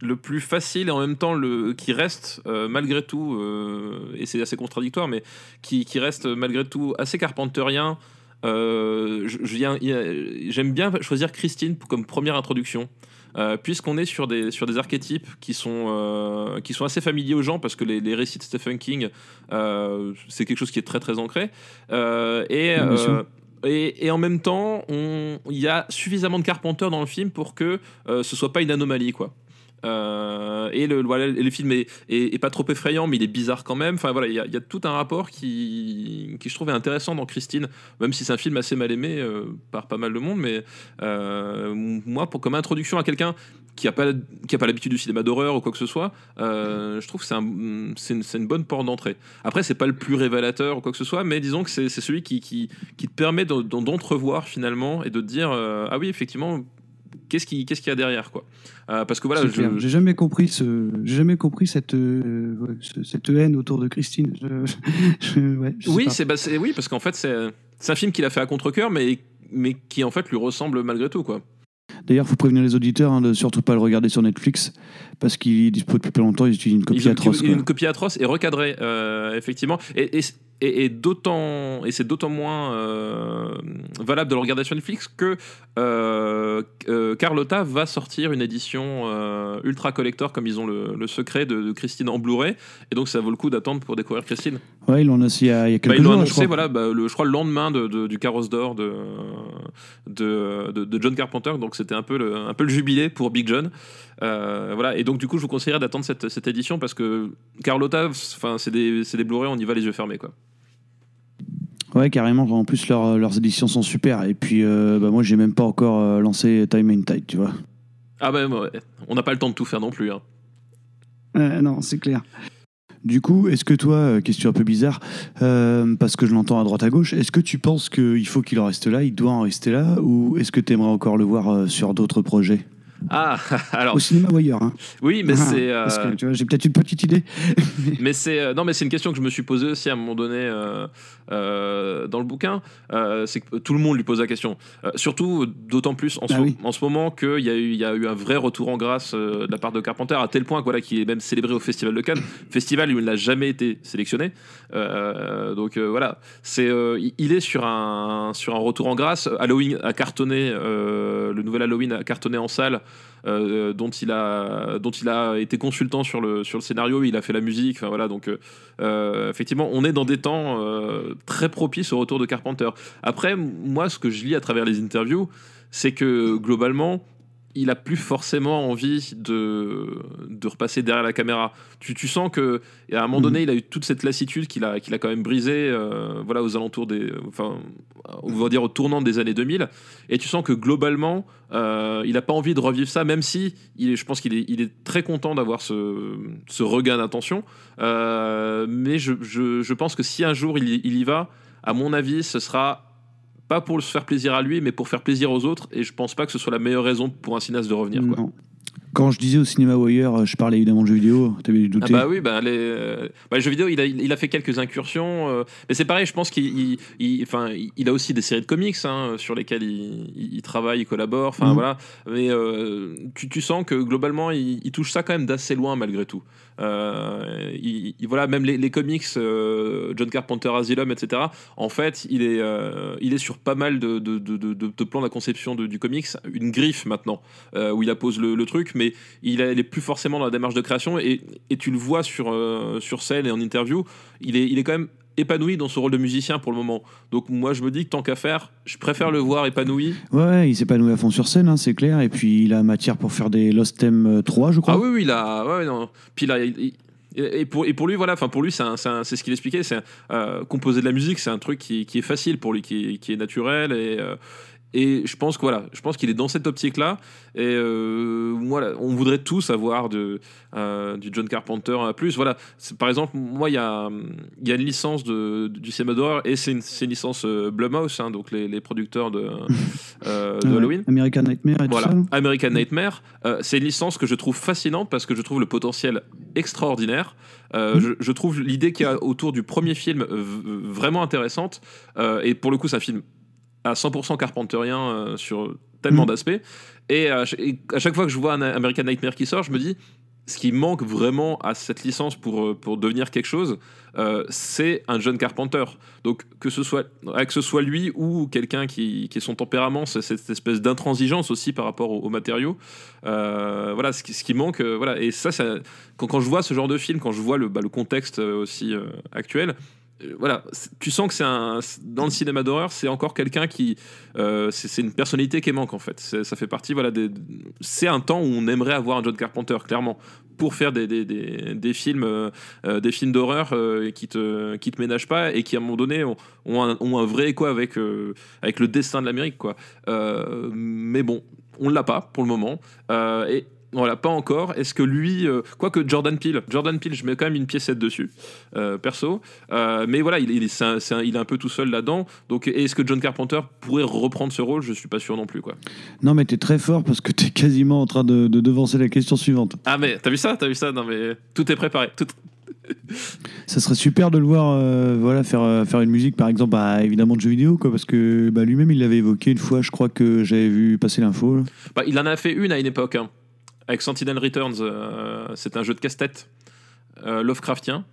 le plus facile et en même temps le qui reste euh, malgré tout euh, et c'est assez contradictoire mais qui, qui reste malgré tout assez carpenterien euh, j'aime bien choisir Christine comme première introduction euh, puisqu'on est sur des, sur des archétypes qui sont, euh, qui sont assez familiers aux gens, parce que les, les récits de Stephen King, euh, c'est quelque chose qui est très très ancré. Et, et, et en même temps, il y a suffisamment de Carpenter dans le film pour que ce soit pas une anomalie, quoi. Euh, et le, film est, pas trop effrayant, mais il est bizarre quand même. Enfin voilà, il y, a- tout un rapport qui, qui je trouve intéressant dans Christine, même si c'est un film assez mal aimé euh, par pas mal de monde. Mais euh, moi, pour, comme introduction à quelqu'un qui a pas l'habitude du cinéma d'horreur ou quoi que ce soit, je trouve que c'est un- une, une bonne porte d'entrée. Après, c'est pas le plus révélateur ou quoi que ce soit, mais disons que c'est celui qui, qui, te permet d'en- d'en- d'entrevoir finalement et de te dire ah oui effectivement qu'est-ce qui qu'est-ce qu'il y a derrière quoi. Euh, parce que voilà, je-. J'ai jamais compris ce, j'ai jamais compris cette, euh, cette haine autour de Christine. Je- je- ouais, je sais oui c'est bah, oui parce qu'en fait c'est c'est un film qu'il a fait à contre cœur mais mais qui en fait lui ressemble malgré tout quoi. D'ailleurs, faut prévenir les auditeurs hein, de surtout pas le regarder sur Netflix parce qu'il est dispo depuis pas longtemps. Ils utilisent une copie il, atroce. il- une copie atroce et recadrée euh, effectivement et, et, et- et d'autant et c'est d'autant moins euh, valable de le regarder sur Netflix que euh, euh, Carlotta va sortir une édition euh, ultra collector comme ils ont le, le secret de, de Christine en Blu-ray et donc ça vaut le coup d'attendre pour découvrir Christine. Ouais, ils l'ont annoncé il y a, il y a Bah, quelques ils l'ont jours. je annoncé crois. voilà bah, le, je crois le lendemain de, de- du carrosse d'or de, de John Carpenter donc c'était un peu le un peu le jubilé pour Big John Euh, voilà et donc du coup je vous conseillerais d'attendre cette, cette édition parce que Carlotta c'est des des Blu-ray on y va les yeux fermés quoi Ouais, carrément. En plus, leurs- leurs éditions sont super. Et puis, euh, bah, moi, j'ai même pas encore euh, lancé Time and Tide, tu vois. ah bah ouais, on n'a pas le temps de tout faire non plus hein. Euh, non, c'est clair. Du coup, est-ce que toi, euh, question un peu bizarre, euh, parce que je l'entends à droite à gauche, est-ce que tu penses qu'il faut qu'il en reste là, il doit en rester là, ou est-ce que tu aimerais encore le voir euh, sur d'autres projets? Ah alors Au cinéma ou ailleurs hein. oui mais Ah, c'est euh, Parce que tu vois, j'ai peut-être une petite idée. mais c'est euh, non mais c'est une question que je me suis posée aussi à un moment donné euh, euh, dans le bouquin c'est que tout le monde lui pose la question surtout d'autant plus en, Ah ce, oui. en ce moment qu'il y a eu il y a eu un vrai retour en grâce de la part de Carpenter à tel point que, voilà qu'il est même célébré au festival de Cannes festival où il n'a jamais été sélectionné donc euh, voilà. C'est euh, il- est sur un sur un retour en grâce. Halloween a cartonné euh, le nouvel Halloween a cartonné en salle euh, dont il a dont il a été consultant sur le sur le scénario, il a fait la musique, voilà. Donc euh, euh, effectivement on est dans des temps euh, très propices au retour de Carpenter. Après moi ce que je lis à travers les interviews, c'est que globalement il a plus forcément envie de, de repasser derrière la caméra. Tu, tu sens que et à un moment Mhm. donné, il a eu toute cette lassitude qu'il a, qu'il a quand même brisé, voilà, aux alentours des, enfin, on va dire au tournant des années 2000. Et tu sens que globalement, euh, il n'a pas envie de revivre ça, même si il est, je pense qu'il est, il est très content d'avoir ce, ce regain d'attention. Euh, mais je, je, je pense que si un jour il, il y va, à mon avis, ce sera pas pour se faire plaisir à lui, mais pour faire plaisir aux autres. Et je pense pas que ce soit la meilleure raison pour un cinéaste de revenir. Quoi. Non. Quand je disais au cinéma ou ailleurs, je parlais évidemment de jeux vidéo, t'avais dû Ah bah oui, bah les, euh, bah, les jeux vidéo, il a, il a fait quelques incursions, euh, mais c'est pareil, je pense qu'il il, il- enfin, il- a aussi des séries de comics hein, sur lesquelles il, il- il travaille, il collabore, enfin Mhm. voilà, mais euh, tu, tu sens que globalement, il touche ça quand même d'assez loin malgré tout. Euh, il, il- voilà, même les, comics, euh, John Carpenter Asylum, etc., en fait, il est, euh, il est sur pas mal de, plans de la conception du comics, une griffe maintenant, où il appose le, le truc, mais il est plus forcément dans la démarche de création et, et tu le vois sur, sur scène et en interview, il est, il est quand même épanoui dans son rôle de musicien pour le moment. Donc moi je me dis que tant qu'à faire, je préfère le voir épanoui. Ouais, il noué à fond sur scène, hein, c'est clair. Et puis il a matière pour faire des Lost Theme euh, 3, je crois. Ah oui oui, il a ouais, non. Puis là il- il- et pour, et pour lui, voilà, enfin pour lui, c'est ce qu'il expliquait, c'est euh, composer de la musique, c'est un truc qui, qui est facile pour lui, qui, est- qui est naturel et, euh, et je pense que voilà, je pense qu'il est dans cette optique-là. Et euh, voilà, on voudrait tous avoir de, euh, du John Carpenter à plus. Voilà, par exemple, moi, il y a, y a une licence de, du cinéma d'horreur et c'est une, une licence euh, Blumhouse, hein, donc les, les producteurs de, euh, de Halloween. American Nightmare et Voilà, tout ça. là. American Nightmare, c'est une licence que je trouve fascinante parce que je trouve le potentiel extraordinaire. Euh, Mhm. je, je trouve l'idée qu'il y a autour du premier film vraiment intéressante. Euh, et pour le coup, c'est un film à 100% carpenterien euh, sur tellement Mhm. d'aspects. Et, à ch- et à chaque fois que je vois un American Nightmare qui sort, je me dis ce qui manque vraiment à cette licence pour, euh, pour devenir quelque chose, euh, c'est un John Carpenter. Donc que ce soit, euh, que ce soit lui ou quelqu'un qui, qui est son tempérament, c'est cette espèce d'intransigeance aussi par rapport aux, aux matériaux. Euh, voilà, ce qui, ce qui manque. euh, voilà. Et ça, ça quand, quand je vois ce genre de film, quand je vois le, bah, le contexte euh, aussi euh, actuel, euh, voilà, c'est- tu sens que c'est un dans le cinéma d'horreur, c'est encore quelqu'un qui, euh, c'est une personnalité qui manque en fait. Ça fait partie, voilà, des- c'est un temps où on aimerait avoir un John Carpenter clairement pour faire des, des, des, films, euh, euh, des films d'horreur euh, qui te qui te ménagent pas et qui à un moment donné ont, un, ont un vrai écho avec euh, avec le destin de l'Amérique quoi. Euh, mais bon, on l'a pas pour le moment. Euh, et voilà, pas encore. Est-ce que lui, euh, quoique Jordan Peele, Jordan Peele, je mets quand même une piécette dessus, euh, perso. Euh, mais voilà, il, il, est, un- il est un peu tout seul là-dedans. Donc, est-ce que John Carpenter pourrait reprendre ce rôle? Je suis pas sûr non plus, quoi. Non, mais t'es très fort parce que t'es quasiment en train de, de devancer la question suivante. Ah mais t'as vu ça? T'as vu ça? Non mais tout est préparé. Tout... Ça serait super de le voir euh, voilà, faire, faire une musique, par exemple, bah, évidemment de jeux vidéo, quoi, parce que bah, lui-même, il l'avait évoqué une fois, je crois que j'avais vu passer l'info. Bah, il en a fait une à une époque, hein, avec Sentinel Returns. euh, c'est un jeu de casse-tête euh, Lovecraftien,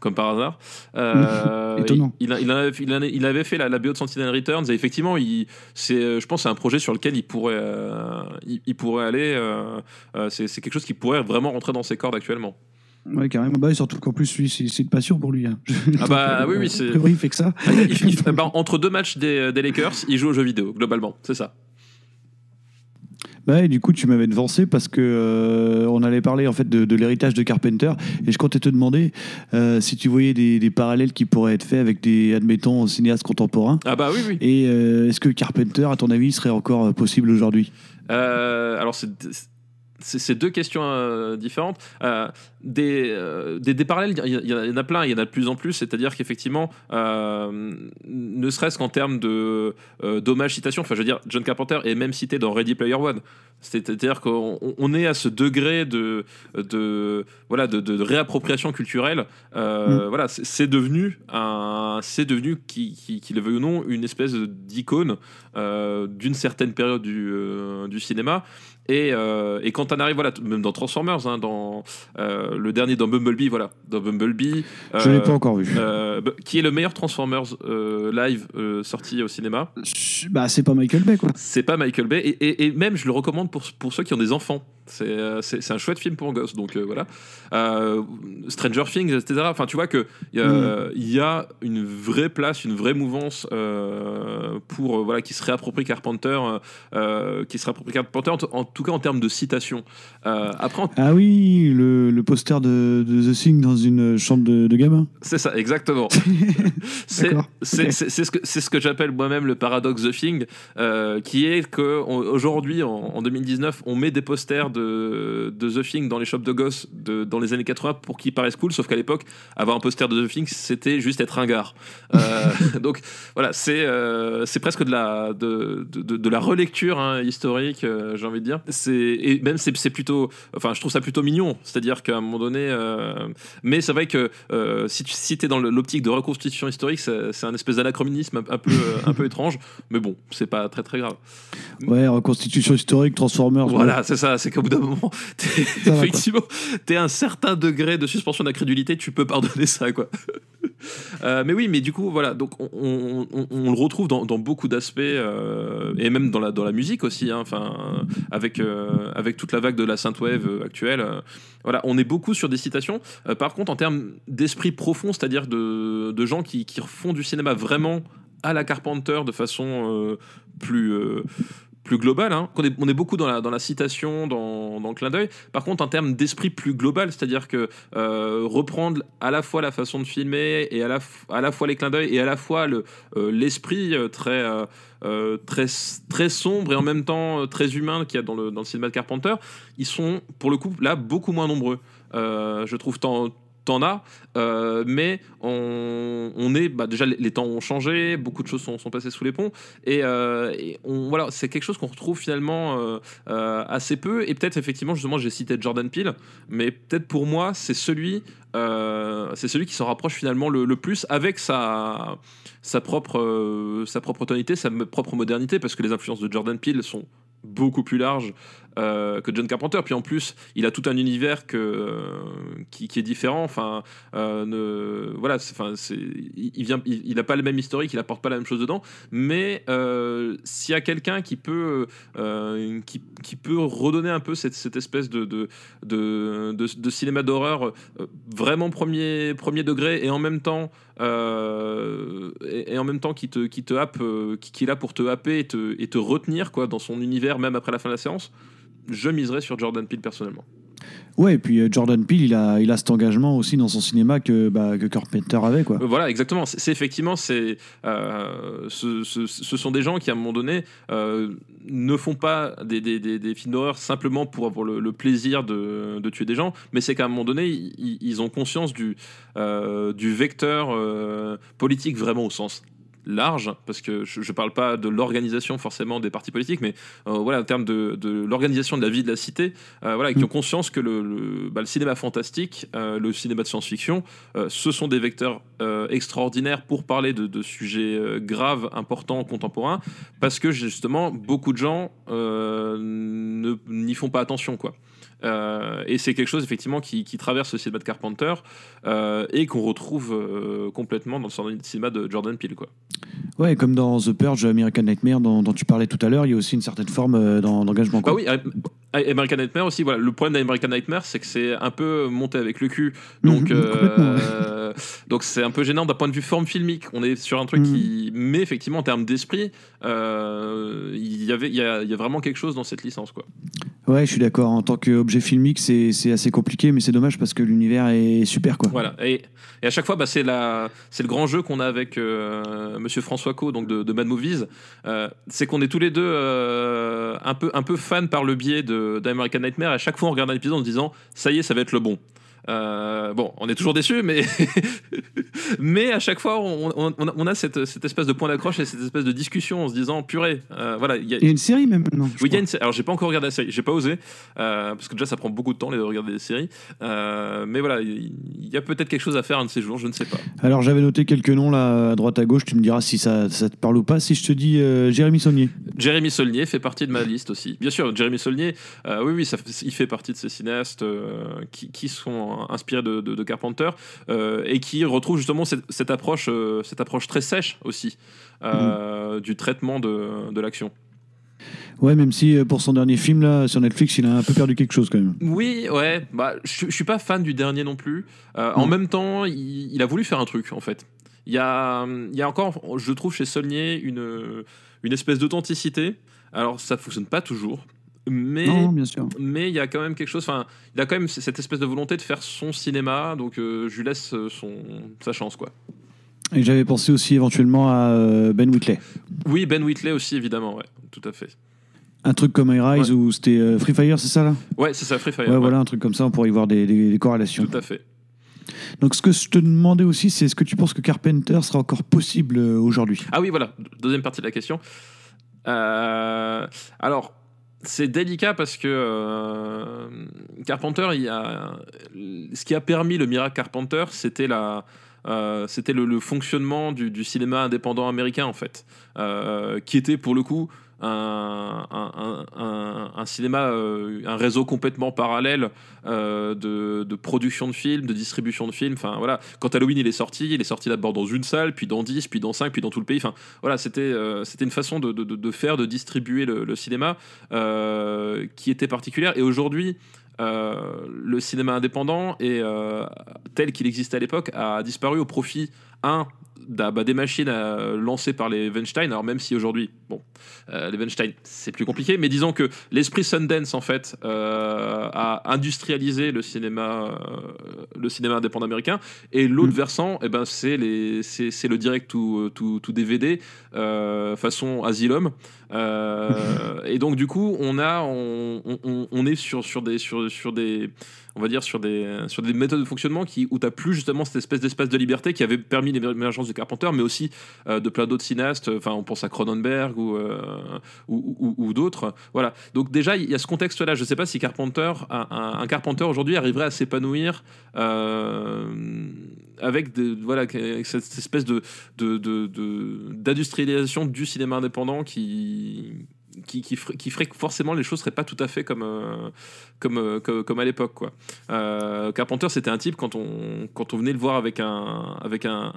comme par hasard. Euh, Étonnant. Il, avait, il fait la, la BO de Sentinel Returns et effectivement, il, euh, je pense, que c'est un projet sur lequel il pourrait, euh, il, il pourrait aller. euh, c'est, quelque chose qui pourrait vraiment rentrer dans ses cordes actuellement. Ouais, carrément. Bah, surtout qu'en plus, c'est une passion pour lui. hein. Ah bah oui, oui, c'est- il fait que ça. Eh ben, entre deux matchs des, des Lakers, il joue aux jeux vidéo, globalement, c'est ça. Bah, et du coup, tu m'avais devancé parce que euh, on allait parler en fait de, de l'héritage de Carpenter et je comptais te demander euh, si tu voyais des, des parallèles qui pourraient être faits avec des, admettons, cinéastes contemporains. Ah bah oui, oui. Et euh, est-ce que Carpenter, à ton avis, serait encore possible aujourd'hui? Alors, c'est c'est deux questions euh, différentes. Euh, des, euh, des, des parallèles, il y, en a plein, il y en a de plus en plus. C'est-à-dire qu'effectivement, ne serait-ce qu'en termes de d'hommage citation, enfin, je veux dire, John Carpenter est même cité dans Ready Player One. C'est-à-dire qu'on on- on est à ce degré de, de voilà de, de réappropriation culturelle. Euh, Voilà, c'est devenu un, c'est devenu qui, qui, qui le veuille ou non, une espèce d'icône d'une certaine période du, du cinéma. Et, euh, et quand on arrive, voilà, même dans Transformers, hein, dans euh, le dernier, dans Bumblebee, voilà, dans Bumblebee. Je euh, l'ai pas encore vu. euh, b- qui est le meilleur Transformers euh, live euh, sorti au cinéma? Bah, c'est pas Michael Bay, quoi. C'est pas Michael Bay, et, et- et même je le recommande pour, pour ceux qui ont des enfants. C'est euh, c'est- un chouette film pour gosses, donc euh, voilà. Euh, Stranger Things, etc. Enfin, tu vois que il y, a- il y a une vraie place, une vraie mouvance pour voilà qui se réapproprie Carpenter, qui se réapproprie Carpenter, en, tout cas en termes de citation. Après, en- Ah oui, le, le poster de, de The Thing dans une chambre de, de gamins. c'est ça, exactement. c'est ce que, c'est ce que j'appelle moi-même le paradoxe The Thing, qui est que on- aujourd'hui, en, en 2019, on met des posters de, de The Thing dans les shops de gosses de, dans les années 80 pour qu'ils paraissent cool, sauf qu'à l'époque, avoir un poster de The Thing, c'était juste être ringard. Euh, donc voilà, c'est euh, c'est presque de la, de, de, de la relecture hein, historique, euh, j'ai envie de dire. C'est- Et même c'est plutôt, enfin, je trouve ça plutôt mignon, c'est-à-dire qu'à un moment donné, mais c'est vrai que si tu si es dans l'optique de reconstitution historique, c'est un espèce d'anachronisme un, un peu, un peu étrange, mais bon, c'est pas très très grave. Ouais, reconstitution historique, Transformers. Voilà, c'est ça, c'est qu'au bout d'un moment, quoi. effectivement, t'es un certain degré de suspension d'incrédulité, tu peux pardonner ça, quoi. Euh, mais oui, mais du coup, voilà, donc on, on- on- on le retrouve dans, dans beaucoup d'aspects, euh, et même dans la, dans la musique aussi, hein, enfin, avec, euh, avec toute la vague de la synthwave actuelle. voilà, on est beaucoup sur des citations. Par contre, en termes d'esprit profond, c'est-à-dire de, de gens qui, qui font du cinéma vraiment à la Carpenter de façon plus. Plus globale, hein. on, est, beaucoup dans la, citation, dans, dans le clin d'œil. Par contre, en termes d'esprit plus global, c'est-à-dire que euh, reprendre à la fois la façon de filmer et à la, fois les clins d'œil et à la fois euh, l'esprit euh, très, très, très sombre et en même temps très humain qu'il y a dans le, dans le cinéma de Carpenter, ils sont pour le coup là beaucoup moins nombreux. Je trouve tant t'en as, euh, mais on, est bah, déjà les, temps ont changé, beaucoup de choses sont, passées sous les ponts et, euh, et on, voilà c'est quelque chose qu'on retrouve finalement euh, euh, assez peu et peut-être effectivement justement j'ai cité Jordan Peele, mais peut-être pour moi c'est celui c'est celui qui s'en rapproche finalement le, plus avec sa propre sa tonalité, sa propre modernité parce que les influences de Jordan Peele sont beaucoup plus larges euh, que John Carpenter. Puis en plus, il a tout un univers euh, qui, est différent. Enfin, euh, voilà, enfin, il, vient, il, il a pas le même historique, il apporte pas la même chose dedans. Mais s'il y a quelqu'un qui peut, qui, peut redonner un peu cette, espèce de, de, cinéma d'horreur vraiment premier, premier degré et en même temps euh, et, en même temps qui te, qui te happe, euh, qui, qui est là pour te happer et te, et te retenir quoi, dans son univers, même après la fin de la séance, je miserais sur Jordan Peele personnellement. Ouais, et puis euh, Jordan Peele, il a, il a cet engagement aussi dans son cinéma que, bah, que Carpenter avait, quoi. Voilà, exactement. C'est effectivement, c'est, euh, ce, sont des gens qui, à un moment donné, euh, ne font pas des, des- des- films d'horreur simplement pour avoir le, plaisir de, de tuer des gens, mais c'est qu'à un moment donné, ils, ont conscience du, du vecteur politique vraiment au sens large, parce que je ne parle pas de l'organisation forcément des partis politiques, mais euh, voilà, en termes de, de l'organisation de la vie de la cité, euh, voilà, qui Mm. ont conscience que le, le- bah, le cinéma fantastique, euh, le cinéma de science-fiction, euh, ce sont des vecteurs extraordinaires pour parler de, de sujets graves, importants, contemporains, parce que justement, beaucoup de gens n'y font pas attention, quoi. Euh, et c'est quelque chose effectivement qui, qui traverse le cinéma de Carpenter euh, et qu'on retrouve euh, complètement dans le cinéma de Jordan Peele, quoi. Ouais, comme dans The Purge, American Nightmare, dont, dont tu parlais tout à l'heure, il y a aussi une certaine forme d'en- d'engagement. Bah oui, American Nightmare aussi, voilà. Le problème d'American Nightmare, c'est que c'est un peu monté avec le cul. Donc, Mhm, euh, donc c'est un peu gênant d'un point de vue forme filmique. On est sur un truc Mhm. qui. Mais effectivement, en termes d'esprit, il y avait, il y, a, y a vraiment quelque chose dans cette licence, quoi. Ouais, je suis d'accord. En tant qu'objet filmique, c'est c'est assez compliqué, mais c'est dommage parce que l'univers est super, quoi. Voilà. Et, et à chaque fois, bah, c'est le grand jeu qu'on a avec euh, Monsieur François Co, donc de, de Mad Movies. Euh, c'est qu'on est tous les deux euh, un peu, un peu fans par le biais d'American Nightmare. À chaque fois, on regarde un épisode en se disant, ça y est, ça va être le bon. Euh, bon, on est toujours déçus, mais mais à chaque fois, on, on- on a- cette, cette espèce de point d'accroche et cette espèce de discussion en se disant purée, euh, voilà, il y a, Il y a une série même maintenant. oui, il y a une Alors, j'ai pas encore regardé la série, j'ai pas osé, euh, parce que déjà, ça prend beaucoup de temps de regarder des séries. Mais voilà, il y a peut-être quelque chose à faire un de ces jours, je ne sais pas. Alors j'avais noté quelques noms là à droite à gauche. Tu me diras si ça, ça te parle ou pas. Si je te dis Jérémy Saunier. Jérémy Saulnier fait partie de ma liste aussi. Bien sûr, Jérémy Saulnier, oui, oui, ça, il fait partie de ces cinéastes qui, qui sont inspirés de, de- de Carpenter euh, et qui retrouvent justement cette, cette approche, euh, cette approche très sèche aussi euh, du traitement de, de l'action. Ouais, même si pour son dernier film là sur Netflix, il a un peu perdu quelque chose quand même. Oui, ouais, bah, je, je suis pas fan du dernier non plus. Euh, En Mm. même temps, il, il a voulu faire un truc en fait. Il y a, il y a encore, je trouve chez Saulnier une, une espèce d'authenticité. Alors ça fonctionne pas toujours, mais Non, bien sûr. mais il y a quand même quelque chose. Enfin, il a quand même cette espèce de volonté de faire son cinéma, donc euh, je lui laisse euh, son sa chance quoi. Et j'avais pensé aussi éventuellement à euh, Ben Whitley. Oui, Ben Whitley aussi évidemment, ouais, tout à fait. Un truc comme High Rise ou c'était euh, Free Fire, c'est ça là? Ouais, c'est ça, Free Fire. Ouais, ouais, voilà, un truc comme ça, on pourrait y voir des, des- des corrélations. Tout à fait. Donc ce que je te demandais aussi, c'est est-ce que tu penses que Carpenter sera encore possible aujourd'hui? Ah oui, voilà, deuxième partie de la question. Euh, alors, c'est délicat parce que euh, Carpenter, il a, ce qui a permis le miracle Carpenter, c'était euh, le, fonctionnement du, du cinéma indépendant américain en fait, euh, qui était pour le coup un, cinéma, euh, un réseau complètement parallèle euh, de, de production de films, de distribution de films. Enfin voilà, quand Halloween il est sorti, il est sorti d'abord dans une salle, puis dans 10, puis dans 5, puis dans tout le pays. Enfin voilà, c'était euh, une façon de, de- de- faire, de distribuer le, cinéma qui était particulière. Et aujourd'hui, le cinéma indépendant tel qu'il existait à l'époque a disparu au profit un bah, des machines lancées par les Weinstein. Alors même si aujourd'hui, bon, euh, les Weinstein c'est plus compliqué, mais disons que l'esprit Sundance en fait euh, a industrialisé le cinéma, euh, le cinéma indépendant américain. Et l'autre Mm. versant, eh ben c'est le direct to, to, to DVD façon Asylum. Et donc du coup, on a, on, on- on est sur sur des sur sur des on va dire sur des sur des méthodes de fonctionnement qui où t'as plus justement cette espèce d'espace de liberté qui avait permis l'émergence de Carpenter, mais aussi euh, de plein d'autres cinéastes. Enfin, on pense à Cronenberg ou euh, ou, ou- d'autres. Voilà. Donc déjà, il y a ce contexte-là. Je sais pas si Carpenter, un, Carpenter aujourd'hui arriverait à s'épanouir euh, avec voilà cette espèce de- de- de- d'industrialisation du cinéma indépendant qui qui, qui, ferait, qui ferait que forcément les choses seraient pas tout à fait comme, euh, comme, euh, comme, à l'époque. Euh, Carpenter, c'était un type, quand on, quand on venait le voir avec un, avec un,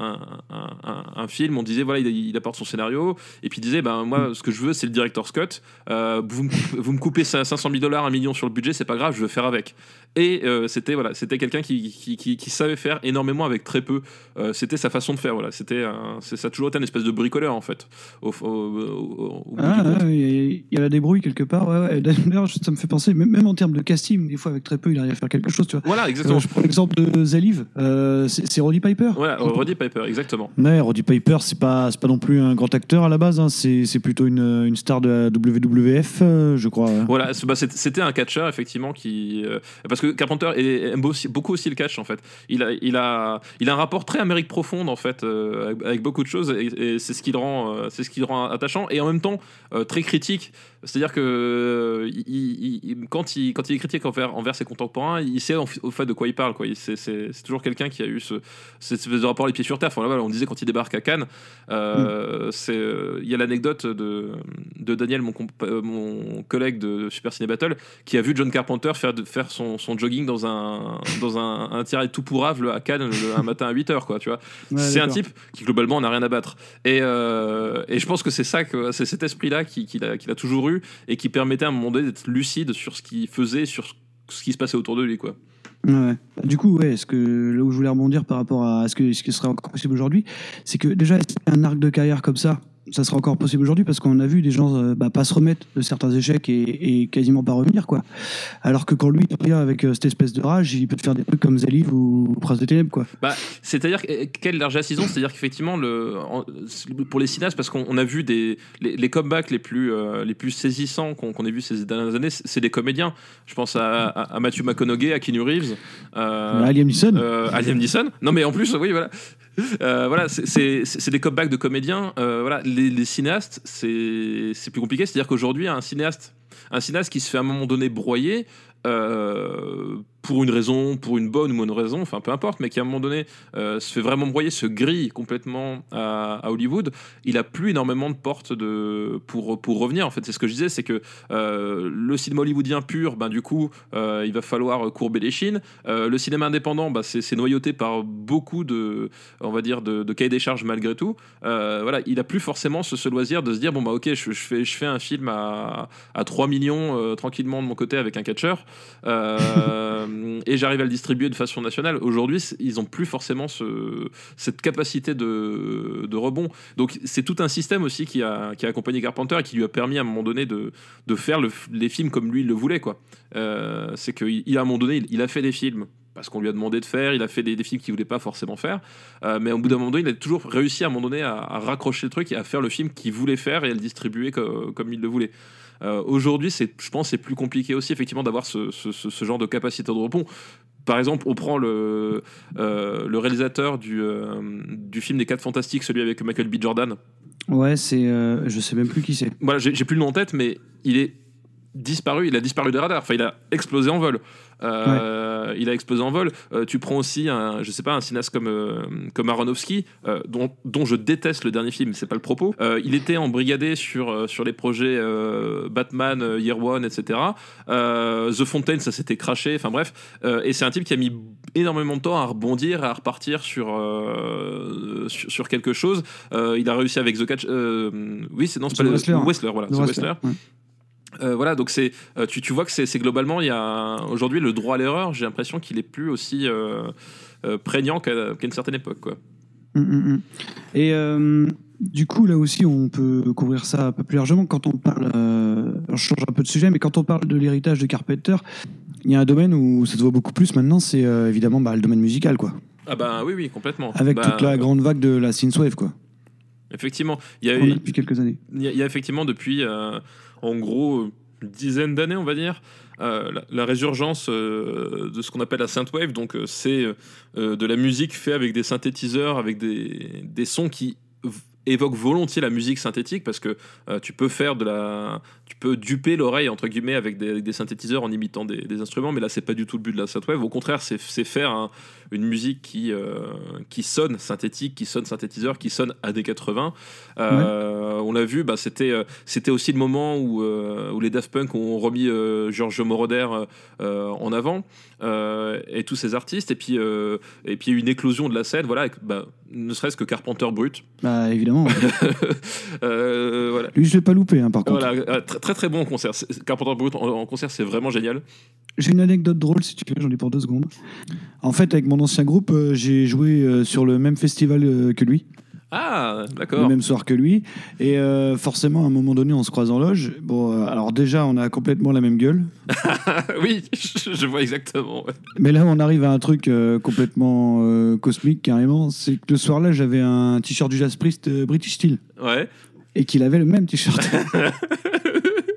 un, film, on disait, voilà, il, apporte son scénario, et puis il disait, ben, moi, ce que je veux, c'est le director's cut. Euh, vous, me, vous me coupez 500 000 dollars, un million sur le budget, c'est pas grave, je veux faire avec. Et euh, c'était voilà, c'était quelqu'un qui, qui, qui- qui savait faire énormément avec très peu. Euh, c'était sa façon de faire. Voilà, c'était ça a toujours été une espèce de bricoleur en fait. Au, au- Ah, il y a la débrouille quelque part. Ouais, ouais. D'ailleurs, ça me fait penser, même, en termes de casting, des fois avec très peu, il arrive à faire quelque chose. Tu vois. Voilà, exactement. Euh, je prends l'exemple de Zaliv, c'est Roddy Piper. Voilà, Roddy Piper, exactement. Ouais, Roddy Piper, c'est pas, pas non plus un grand acteur à la base, hein. c'est plutôt une, une star de la WWF, je crois. Voilà, bah, c'était un catcheur effectivement qui parce que Carpenter est- aime aussi- beaucoup aussi le catch en fait. Il a il a il a un rapport très Amérique profonde en fait euh, avec, beaucoup de choses et, et c'est ce qui le rend euh, c'est ce qui le rend attachant et en même temps euh, très critique. C'est-à-dire que il- il- il- quand il quand il est critique envers envers ses contemporains, il sait en au fait de quoi il parle quoi. Il- C'est toujours quelqu'un qui a eu ce cette espèce de rapport les pieds sur terre. Enfin, on disait quand il débarque à Cannes, euh, c'est il y a l'anecdote de de Daniel mon mon collègue de Super Ciné Battle qui a vu John Carpenter faire, de, faire son, son jogging dans un, dans un, un terrain tout pourrave à Cannes le- un matin à 8h, quoi, tu vois. Ouais, c'est un type qui globalement n'a rien à battre. Et, euh, et je pense que c'est ça, que c'est cet esprit-là qu'il a, toujours eu et qui permettait à un moment donné d'être lucide sur ce qu'il faisait, sur ce qui se passait autour de lui, quoi. Ouais. Du coup, ouais, ce que, là où je voulais rebondir par rapport à ce, que, ce qui serait encore possible aujourd'hui, c'est que déjà, un arc de carrière comme ça, ça sera encore possible aujourd'hui parce qu'on a vu des gens euh, bah, pas se remettre de certains échecs et, et quasiment pas revenir quoi. Alors que quand lui il revient avec euh, cette espèce de rage, il peut te faire des trucs comme Zaliv ou Prince des Ténèbres quoi. Bah, c'est-à-dire que- quelle largesse ils ont C'est-à-dire qu'effectivement, le, en- pour les cinéastes, parce qu'on on a vu des les, les comebacks les plus euh, les plus saisissants qu'on ait vu ces dernières années, c'est des comédiens. Je pense à, à, à Matthew McConaughey, à Keanu Reeves, euh, Ah, Liam Neeson. euh, à Liam Neeson. Non, mais en plus, oui, voilà. Euh, voilà, c'est- des comebacks de comédiens. Euh, voilà, les, cinéastes, c'est c'est plus compliqué. C'est-à-dire qu'aujourd'hui, un cinéaste, un cinéaste qui se fait à un moment donné broyer. euh, pour une raison, pour une bonne ou mauvaise raison, enfin peu importe, mais qui à un moment donné euh, se fait vraiment broyer, se grille complètement à, Hollywood, il a plus énormément de portes pour, pour revenir. En fait, c'est ce que je disais, c'est que euh, le cinéma hollywoodien pur, ben, du coup, euh, il va falloir courber les chines. Le cinéma indépendant, bah, c'est noyauté par beaucoup de, on va dire, de, cahiers des charges malgré tout. Voilà, il a plus forcément ce, loisir de se dire bon bah ok, je, fais, je fais un film à, à 3 millions tranquillement de mon côté avec un catcheur euh, et j'arrive à le distribuer de façon nationale. Aujourd'hui, ils ont plus forcément ce, cette capacité de, rebond. Donc c'est tout un système aussi qui a, accompagné Carpenter et qui lui a permis à un moment donné de, faire le- les films comme lui il le voulait quoi. Euh, c'est qu'il il, à un moment donné, il, a fait des films parce qu'on lui a demandé de faire, il a fait des, films qu'il voulait pas forcément faire, Euh, mais au bout d'un moment donné, il a toujours réussi à un moment donné à, raccrocher le truc et à faire le film qu'il voulait faire et à le distribuer co- comme il le voulait. Euh, Aujourd'hui, c'est, je pense, c'est plus compliqué aussi effectivement d'avoir ce, ce- ce- ce genre de capacité de rebond. Par exemple, on prend le, euh, le réalisateur du, euh, du film des 4 Fantastiques, celui avec Michael B. Jordan. Ouais, c'est, euh, je sais même plus qui c'est. Voilà, j'ai plus le nom en tête, mais il est disparu, il a disparu des radars, enfin il a explosé en vol. Euh, Il a explosé en vol. Euh, tu prends aussi un, je sais pas, un cinéaste comme euh, comme Aronofsky, euh, dont, dont je déteste le dernier film, c'est pas le propos. Il était embrigadé sur sur les projets Batman, Year One, etc. The Fontaine, ça s'était craché. Enfin bref, et c'est un type qui a mis énormément de temps à rebondir, à repartir sur sur, sur quelque chose. Il a réussi avec The Catch. oui, c'est non, c'est pas le- Wrestler. Voilà, The Wrestler. Ouais. Euh, voilà, donc c'est, euh, tu, tu vois que c'est, globalement, il y a aujourd'hui le droit à l'erreur. J'ai l'impression qu'il est plus aussi euh, prégnant qu'à, une certaine époque, quoi. Mm, mm, mm. Et euh, du coup, là aussi, on peut couvrir ça un peu plus largement quand on parle. je change un peu de sujet, mais quand on parle de l'héritage de Carpenter, il y a un domaine où ça se voit beaucoup plus maintenant, c'est évidemment bah, le domaine musical, quoi. Ah bah oui, oui, complètement. Avec Bah, toute la grande vague de la synthwave, quoi. Effectivement, il y a eu, depuis quelques années. il y a, il y a effectivement depuis, euh, en gros, une dizaine d'années, on va dire, euh, la, résurgence euh, de ce qu'on appelle la synthwave. Donc, euh, c'est de la musique faite avec des synthétiseurs, avec des, des sons qui évoquent volontiers la musique synthétique parce que euh, tu peux faire de la tu peux duper l'oreille entre guillemets avec des, synthétiseurs en imitant des, instruments mais là c'est pas du tout le but de la synthwave. Au contraire c'est faire un- une musique qui euh, qui sonne synthétique qui sonne synthétiseur qui sonne années 80 euh, on l'a vu bah, c'était euh, c'était aussi le moment où, où les Daft Punk ont remis Giorgio Moroder en avant et tous ces artistes. Et puis et puis une éclosion de la scène voilà avec, bah, ne serait-ce que Carpenter Brut. Bah, évidemment. Euh, voilà Lui, je l'ai pas loupé, hein, par contre. voilà, euh, très, très bon concert. C'est- Carpenter Brut en, en concert, c'est vraiment génial. J'ai une anecdote drôle, si tu veux, j'en ai pour deux secondes. En fait, avec mon ancien groupe, euh, j'ai joué sur le même festival que lui. Ah, le d'accord. même soir que lui. Et euh, forcément, à un moment donné, on se croise en loge. Bon, euh, alors déjà, on a complètement la même gueule. oui, je, vois exactement. ouais. Mais là, on arrive à un truc euh, complètement cosmique, carrément. C'est que le soir-là, j'avais un t-shirt du Jazz Priest British Steel. Ouais. Et qu'il avait le même t-shirt.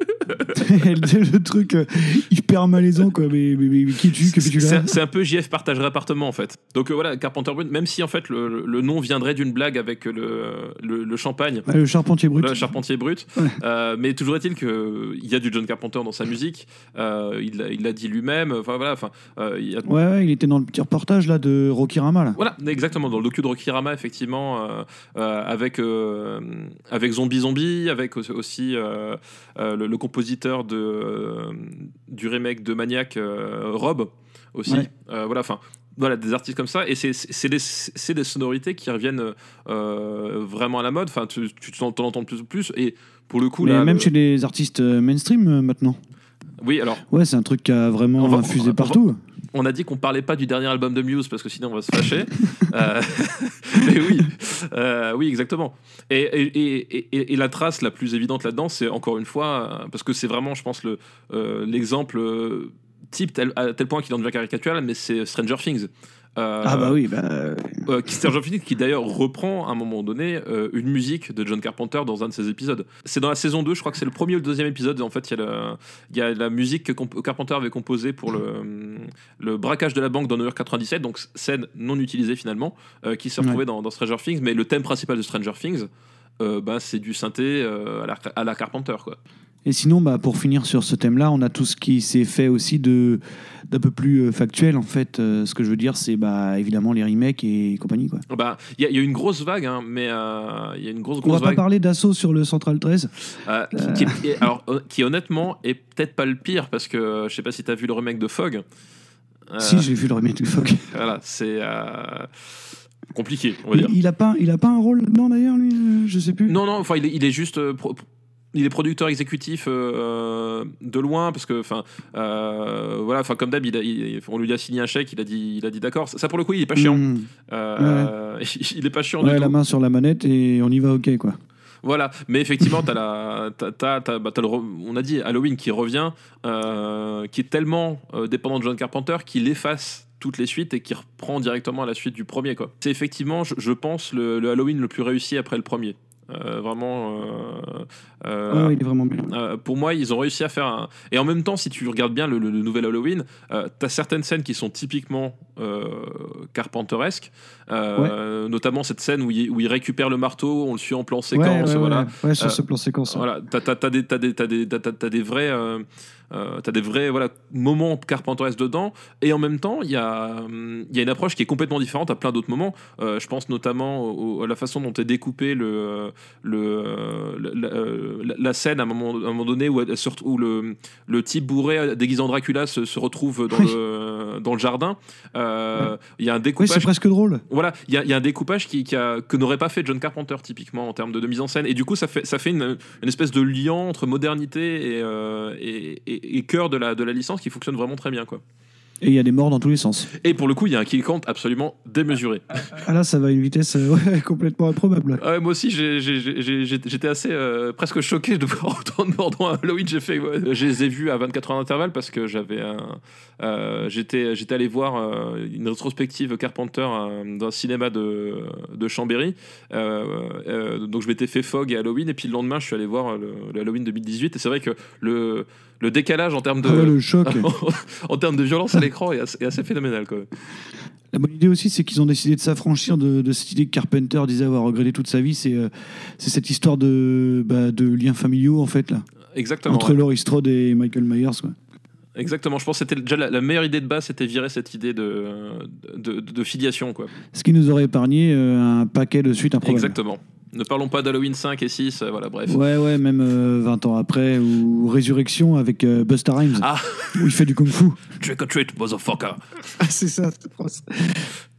Et le truc euh, hyper malaisant, quoi. Mais, mais- mais- qui tu Que là C'est un peu JF partagerait appartement en fait. Donc euh, voilà, Carpenter Brut, même si en fait le, le- nom viendrait d'une blague avec le, le, le champagne. Le charpentier brut. Le charpentier brut, Ouais. Euh, mais toujours est-il qu'il y a du John Carpenter dans sa musique. Il l'a- dit lui-même. Enfin voilà, enfin il a Ouais, ouais, il était dans le petit reportage là de Rocky Rama. Là. Voilà, exactement, dans le docu de Rokirama, effectivement, euh, euh, avec, avec Zombie Zombie, avec aussi- le, le de, euh, du remake de Maniac, euh, Rob, aussi. Ouais. Euh, voilà, enfin. Voilà, des artistes comme ça, et c'est- des, des sonorités qui reviennent euh, vraiment à la mode. Enfin, tu tu t'en t'en entends de plus en plus, et pour le coup, Mais là, même le- chez les artistes mainstream euh, maintenant. oui, alors Ouais, c'est un truc qui a vraiment va- infusé on partout. on a dit qu'on parlait pas du dernier album de Muse parce que sinon on va se fâcher. Euh, mais oui, euh, oui, exactement. Et, la trace la plus évidente là-dedans, c'est encore une fois, euh, parce que c'est vraiment, je pense, le, l'exemple type à tel point qu'il en devient caricatural, mais c'est Stranger Things. Euh, Ah bah oui, bah, euh, euh, Stranger Things qui d'ailleurs reprend à un moment donné euh, une musique de John Carpenter dans un de ses épisodes. C'est dans la saison 2, je crois que c'est le premier ou le deuxième épisode. En fait, il y, a y la musique que comp- Carpenter avait composée pour le, le braquage de la banque dans New York 97, donc scène non utilisée finalement, qui s'est retrouvée dans, dans Stranger Things. Mais le thème principal de Stranger Things, bah, c'est du synthé à, la, à la Carpenter. Quoi. Et sinon, bah, pour finir sur ce thème-là, on a tout ce qui s'est fait aussi de d'un peu plus euh, factuel en fait. Euh, ce que je veux dire, c'est bah, évidemment les remakes et compagnie quoi. Bah, Il y, a- il y a une grosse vague, hein, mais euh, il y a une grosse, On grosse va pas parler d'assaut sur le Central 13. Euh, qui, qui est- et- alors, qui honnêtement est peut-être pas le pire parce que je sais pas si t'as vu le remake de Fog. Si, j'ai vu le remake du Fog. Voilà, c'est compliqué, on va Il, dire. il a pas, il a pas un rôle dedans d'ailleurs, lui. Je sais plus. Non, non, enfin, il est, il est juste. pro- il est producteur exécutif euh, de loin parce que, enfin, euh, voilà, enfin comme d'hab, on lui a signé un chèque, il a dit, il a dit d'accord. Ça pour le coup, il est pas chiant. Mmh. Euh, il est pas chiant du Ouais, tout. la main sur la manette et on y va, ok quoi. Voilà, mais effectivement, t'as la, t'as, t'as- bah, t'as le on a dit Halloween qui revient, euh, qui est tellement euh, dépendant de John Carpenter qu'il efface toutes les suites et qui reprend directement à la suite du premier. Quoi. C'est effectivement, je, je pense, le, le Halloween le plus réussi après le premier. Euh, vraiment. euh, euh, ouais, il est vraiment bien. euh, pour moi, ils ont réussi à faire un. Et en même temps, si tu regardes bien le, le- le nouvel Halloween, t'as certaines scènes qui sont typiquement carpenteresques, notamment cette scène où il, où il récupère le marteau, on le suit en plan séquence, ouais, ouais, voilà. sur ce plan séquence. Voilà, t'as, t'as- t'as- t'as des vrais, euh, euh, t'as des vrais voilà, moments carpenteresques dedans, et en même temps, il y a, hum, y a une approche qui est complètement différente à plein d'autres moments. Euh, je pense notamment au- à la façon dont est découpé le, le, euh, la, euh, la- la scène à un moment, à un moment donné où, elle le, le type bourré déguisé en Dracula se, se retrouve dans, Oui. le, dans le jardin. Euh, Il y a un Oui, découpage c'est presque drôle. voilà, il y, a- il y a un découpage qui, qui a, que n'aurait pas fait John Carpenter typiquement en termes de, de mise en scène. Et du coup, ça fait, ça fait une, une espèce de lien entre modernité et, euh, et, et- et cœur de la, de la licence qui fonctionne vraiment très bien. Quoi. Et il y a des morts dans tous les sens. Et pour le coup, il y a un kill count absolument démesuré. Ah là, ça va à une vitesse euh, ouais, complètement improbable. Ah ouais, moi aussi, j'ai- j'ai- j'ai- j'ai- j'étais assez euh, presque choqué de voir autant de morts dans Halloween. J'ai fait, ouais. Je les ai vus à 24 heures d'intervalle parce que j'avais un. euh, J'étais j'étais allé voir euh, une rétrospective Carpenter euh, dans un cinéma de, de Chambéry. Euh, euh, donc je m'étais fait Fog et Halloween. Et puis le lendemain, je suis allé voir le, le Halloween 2018. Et c'est vrai que le, le décalage en termes de. Ah ouais, le choc. en termes de violence à l'écran est assez, est assez phénoménal. Quoi. La bonne idée aussi, c'est qu'ils ont décidé de s'affranchir de, de cette idée que Carpenter disait avoir regretté toute sa vie. C'est euh, cette histoire de, bah, de liens familiaux, en fait, là, Exactement. entre ouais. Laurie Strode et Michael Myers. Quoi. Exactement, je pense que c'était déjà la, la meilleure idée de base, c'était virer cette idée de, de, de- de filiation. Quoi. Ce qui nous aurait épargné euh, un paquet de suites improbables. Exactement. Ne parlons pas d'Halloween 5 et 6, euh, voilà, bref. Ouais, ouais, même euh, 20 ans après, ou Résurrection avec euh, Busta Rhymes, Ah. où il fait du kung-fu. Trick or treat, motherfucker. Ah, c'est ça, cette phrase.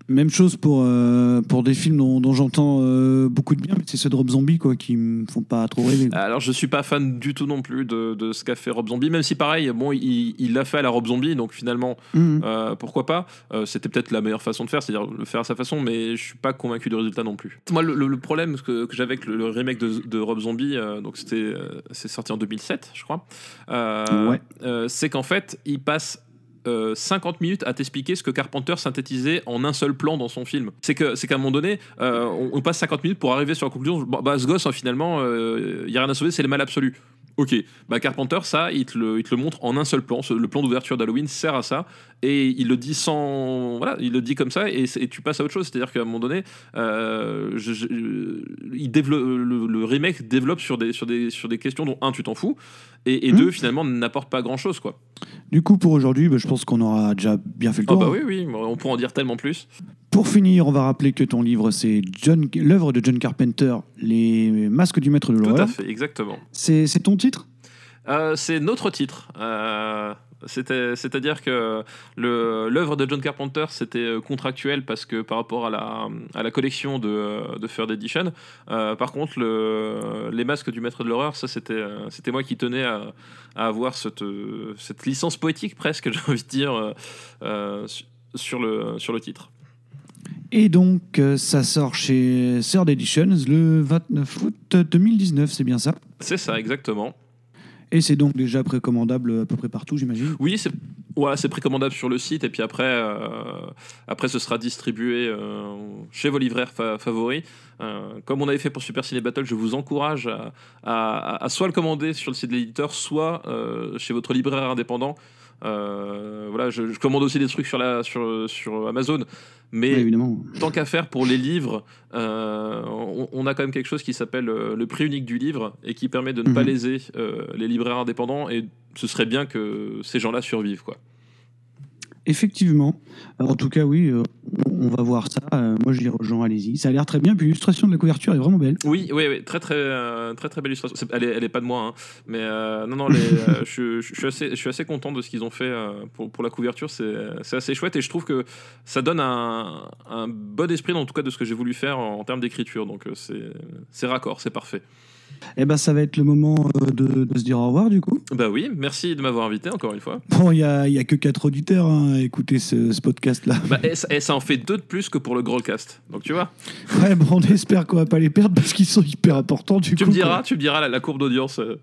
Même chose pour, euh, pour des films dont, dont j'entends euh, beaucoup de bien, mais c'est ceux de Rob Zombie quoi, qui me font pas trop rêver. Alors, je suis pas fan du tout non plus de, de ce qu'a fait Rob Zombie, même si pareil, bon, il il l'a fait à la Rob Zombie, donc finalement, Mhm. euh, pourquoi pas C'était peut-être la meilleure façon de faire, c'est-à-dire le faire à sa façon, mais je suis pas convaincu du résultat non plus. Moi, le, problème que, que j'avais avec le, le remake de, de Rob Zombie, donc c'était, c'est sorti en 2007, je crois, Ouais. c'est qu'en fait, il passe euh, 50 minutes à t'expliquer ce que Carpenter synthétisait en un seul plan dans son film. C'est que c'est qu'à un moment donné, euh, on, passe 50 minutes pour arriver sur la conclusion. Bah, bah, ce gosse, hein, finalement, il y a rien à sauver, c'est le mal absolu. Ok, bah Carpenter, ça, il te, le, il te le montre en un seul plan. Le plan d'ouverture d'Halloween sert à ça, et il le dit sans, voilà, il le dit comme ça, et, c'est- et tu passes à autre chose. C'est-à-dire qu'à un moment donné, euh, je- je- il développe, le, le remake développe sur des, sur des, sur des questions dont un, tu t'en fous, et, et Mhm. deux, finalement, n'apporte pas grand-chose, quoi. Du coup, pour aujourd'hui, bah, je pense qu'on aura déjà bien fait le Ah tour. bah oui, oui, on pourrait en dire tellement plus. Pour finir, on va rappeler que ton livre, c'est John, l'œuvre de John Carpenter, Les masques du maître de Tout l'horreur. à fait, exactement. C'est c'est ton titre? Euh, c'est notre titre. Euh, c'est-à-dire que l'œuvre de John Carpenter c'était euh, contractuel parce que par rapport à la, à la collection de, euh, de Third Edition. Euh, par contre, le, les masques du maître de l'horreur, ça c'était, moi qui tenais à, à avoir cette, cette licence poétique presque, j'ai envie de dire, euh, su- sur, le, sur le titre. Et donc, ça sort chez Third Editions le 29 août 2019, c'est bien ça? C'est ça, exactement. Et c'est donc déjà précommandable à peu près partout, j'imagine? Oui, c'est précommandable sur le site et puis après, euh, après ce sera distribué euh, chez vos livraires fa- favoris. Euh, comme on avait fait pour Super Ciné Battle, je vous encourage à, soit le commander sur le site de l'éditeur, soit chez votre libraire indépendant. Euh, voilà, je, je commande aussi des trucs sur, la, sur, sur Amazon, mais évidemment. tant qu'à faire pour les livres, euh, on, on a quand même quelque chose qui s'appelle euh, le prix unique du livre et qui permet de ne pas Mhm. léser les libraires indépendants et ce serait bien que ces gens-là survivent quoi. Effectivement. En tout cas, oui, on va voir ça. Euh, moi, je dis aux gens, allez-y. Ça a l'air très bien. Puis l'illustration de la couverture est vraiment belle. Oui, oui, oui, très très euh, très très belle illustration. Elle est, elle est pas de moi, hein, mais euh, non non, les, je, suis assez je suis assez content de ce qu'ils ont fait pour, pour la couverture. C'est assez chouette et je trouve que ça donne un, un bon esprit en tout cas de ce que j'ai voulu faire en, en termes d'écriture. Donc c'est c'est raccord, c'est parfait. Eh ben, ça va être le moment euh, de, de se dire au revoir, du coup. Bah oui, merci de m'avoir invité encore une fois. Bon, il n'y a, y a que quatre auditeurs hein, à écouter ce, ce podcast-là. Bah, et, ça, et ça en fait deux de plus que pour le Growlcast. Donc tu vois, Ouais, bon, on espère qu'on va pas les perdre parce qu'ils sont hyper importants, du tu coup. me diras, tu me diras la, la courbe d'audience. euh.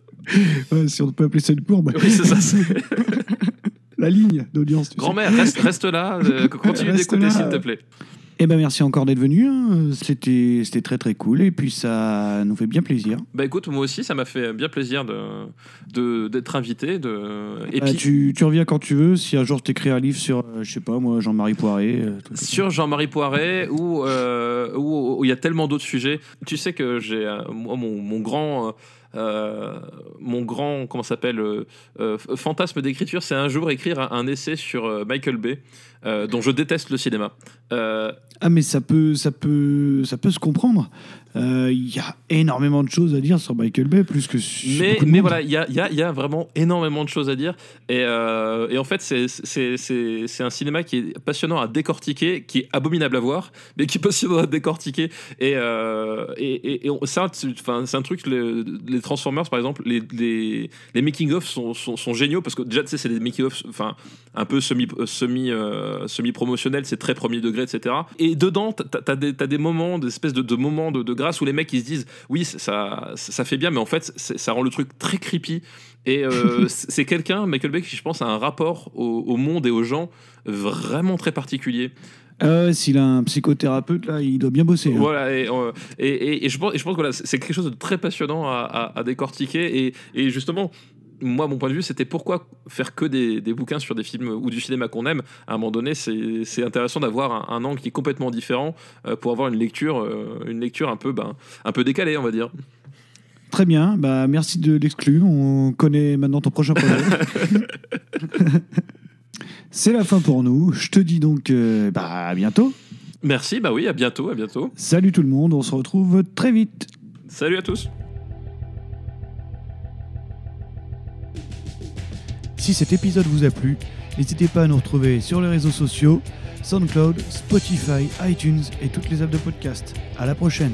Ouais, si on peut appeler ça une courbe. Oui, c'est ça. c'est- La ligne d'audience. Grand-mère, reste, reste là, euh, continue d'écouter s'il te plaît. Eh ben, merci encore d'être venu. hein. C'était c'était très, très cool. Et puis, ça nous fait bien plaisir. Bah écoute, moi aussi, ça m'a fait bien plaisir de d'être invité. De... Et Euh, puis, tu, tu reviens quand tu veux. Si un jour je t'écris un livre sur, euh, je sais pas, moi, Jean-Marie Poiré. euh, sur Jean-Marie Poiret, où euh, où il y a tellement d'autres sujets. Tu sais que j'ai moi, mon, mon grand. Euh, mon grand comment s'appelle euh, euh, fantasme d'écriture c'est un jour écrire un, essai sur Michael Bay dont je déteste le cinéma Ah, mais ça peut, ça peut, ça peut se comprendre. Euh, Il y a énormément de choses à dire sur Michael Bay, plus que sur mais, mais voilà, il y a, y a- y a vraiment énormément de choses à dire. Et, euh, et en fait, c'est- un cinéma qui est passionnant à décortiquer, qui est abominable à voir, mais qui est passionnant à décortiquer. Et, euh, et, et- c'est c'est un truc, le- les Transformers, par exemple, les, les, les making-of sont, sont, sont géniaux, parce que déjà, tu sais, c'est des making-of enfin, un peu semi, semi, euh, semi-promotionnels, c'est très premier degré, etc. Et dedans, t'as as des, moments, des espèces de, de moments de, de grâce où les mecs ils se disent oui ça, ça fait bien mais en fait ça rend le truc très creepy et euh, c'est quelqu'un Michael Bay qui je pense a un rapport au, au monde et aux gens vraiment très particulier Euh, S'il a un psychothérapeute, là, il doit bien bosser. hein. voilà et, euh, et, et- et je pense, je pense que voilà, c'est quelque chose de très passionnant à, à- à décortiquer et, et justement moi, mon point de vue, c'était pourquoi faire que des, des bouquins sur des films ou du cinéma qu'on aime. À un moment donné, c'est intéressant d'avoir un, un angle qui est complètement différent euh, pour avoir une lecture, euh, une lecture un peu, ben, un peu décalée, on va dire. Très bien, bah, merci de l'exclure. On connaît maintenant ton prochain projet. C'est la fin pour nous. Je te dis donc euh, bah, à bientôt. Merci, bah oui, à bientôt, à bientôt. Salut tout le monde, on se retrouve très vite. Salut à tous. Si cet épisode vous a plu, n'hésitez pas à nous retrouver sur les réseaux sociaux, SoundCloud, Spotify, iTunes et toutes les apps de podcast. À la prochaine!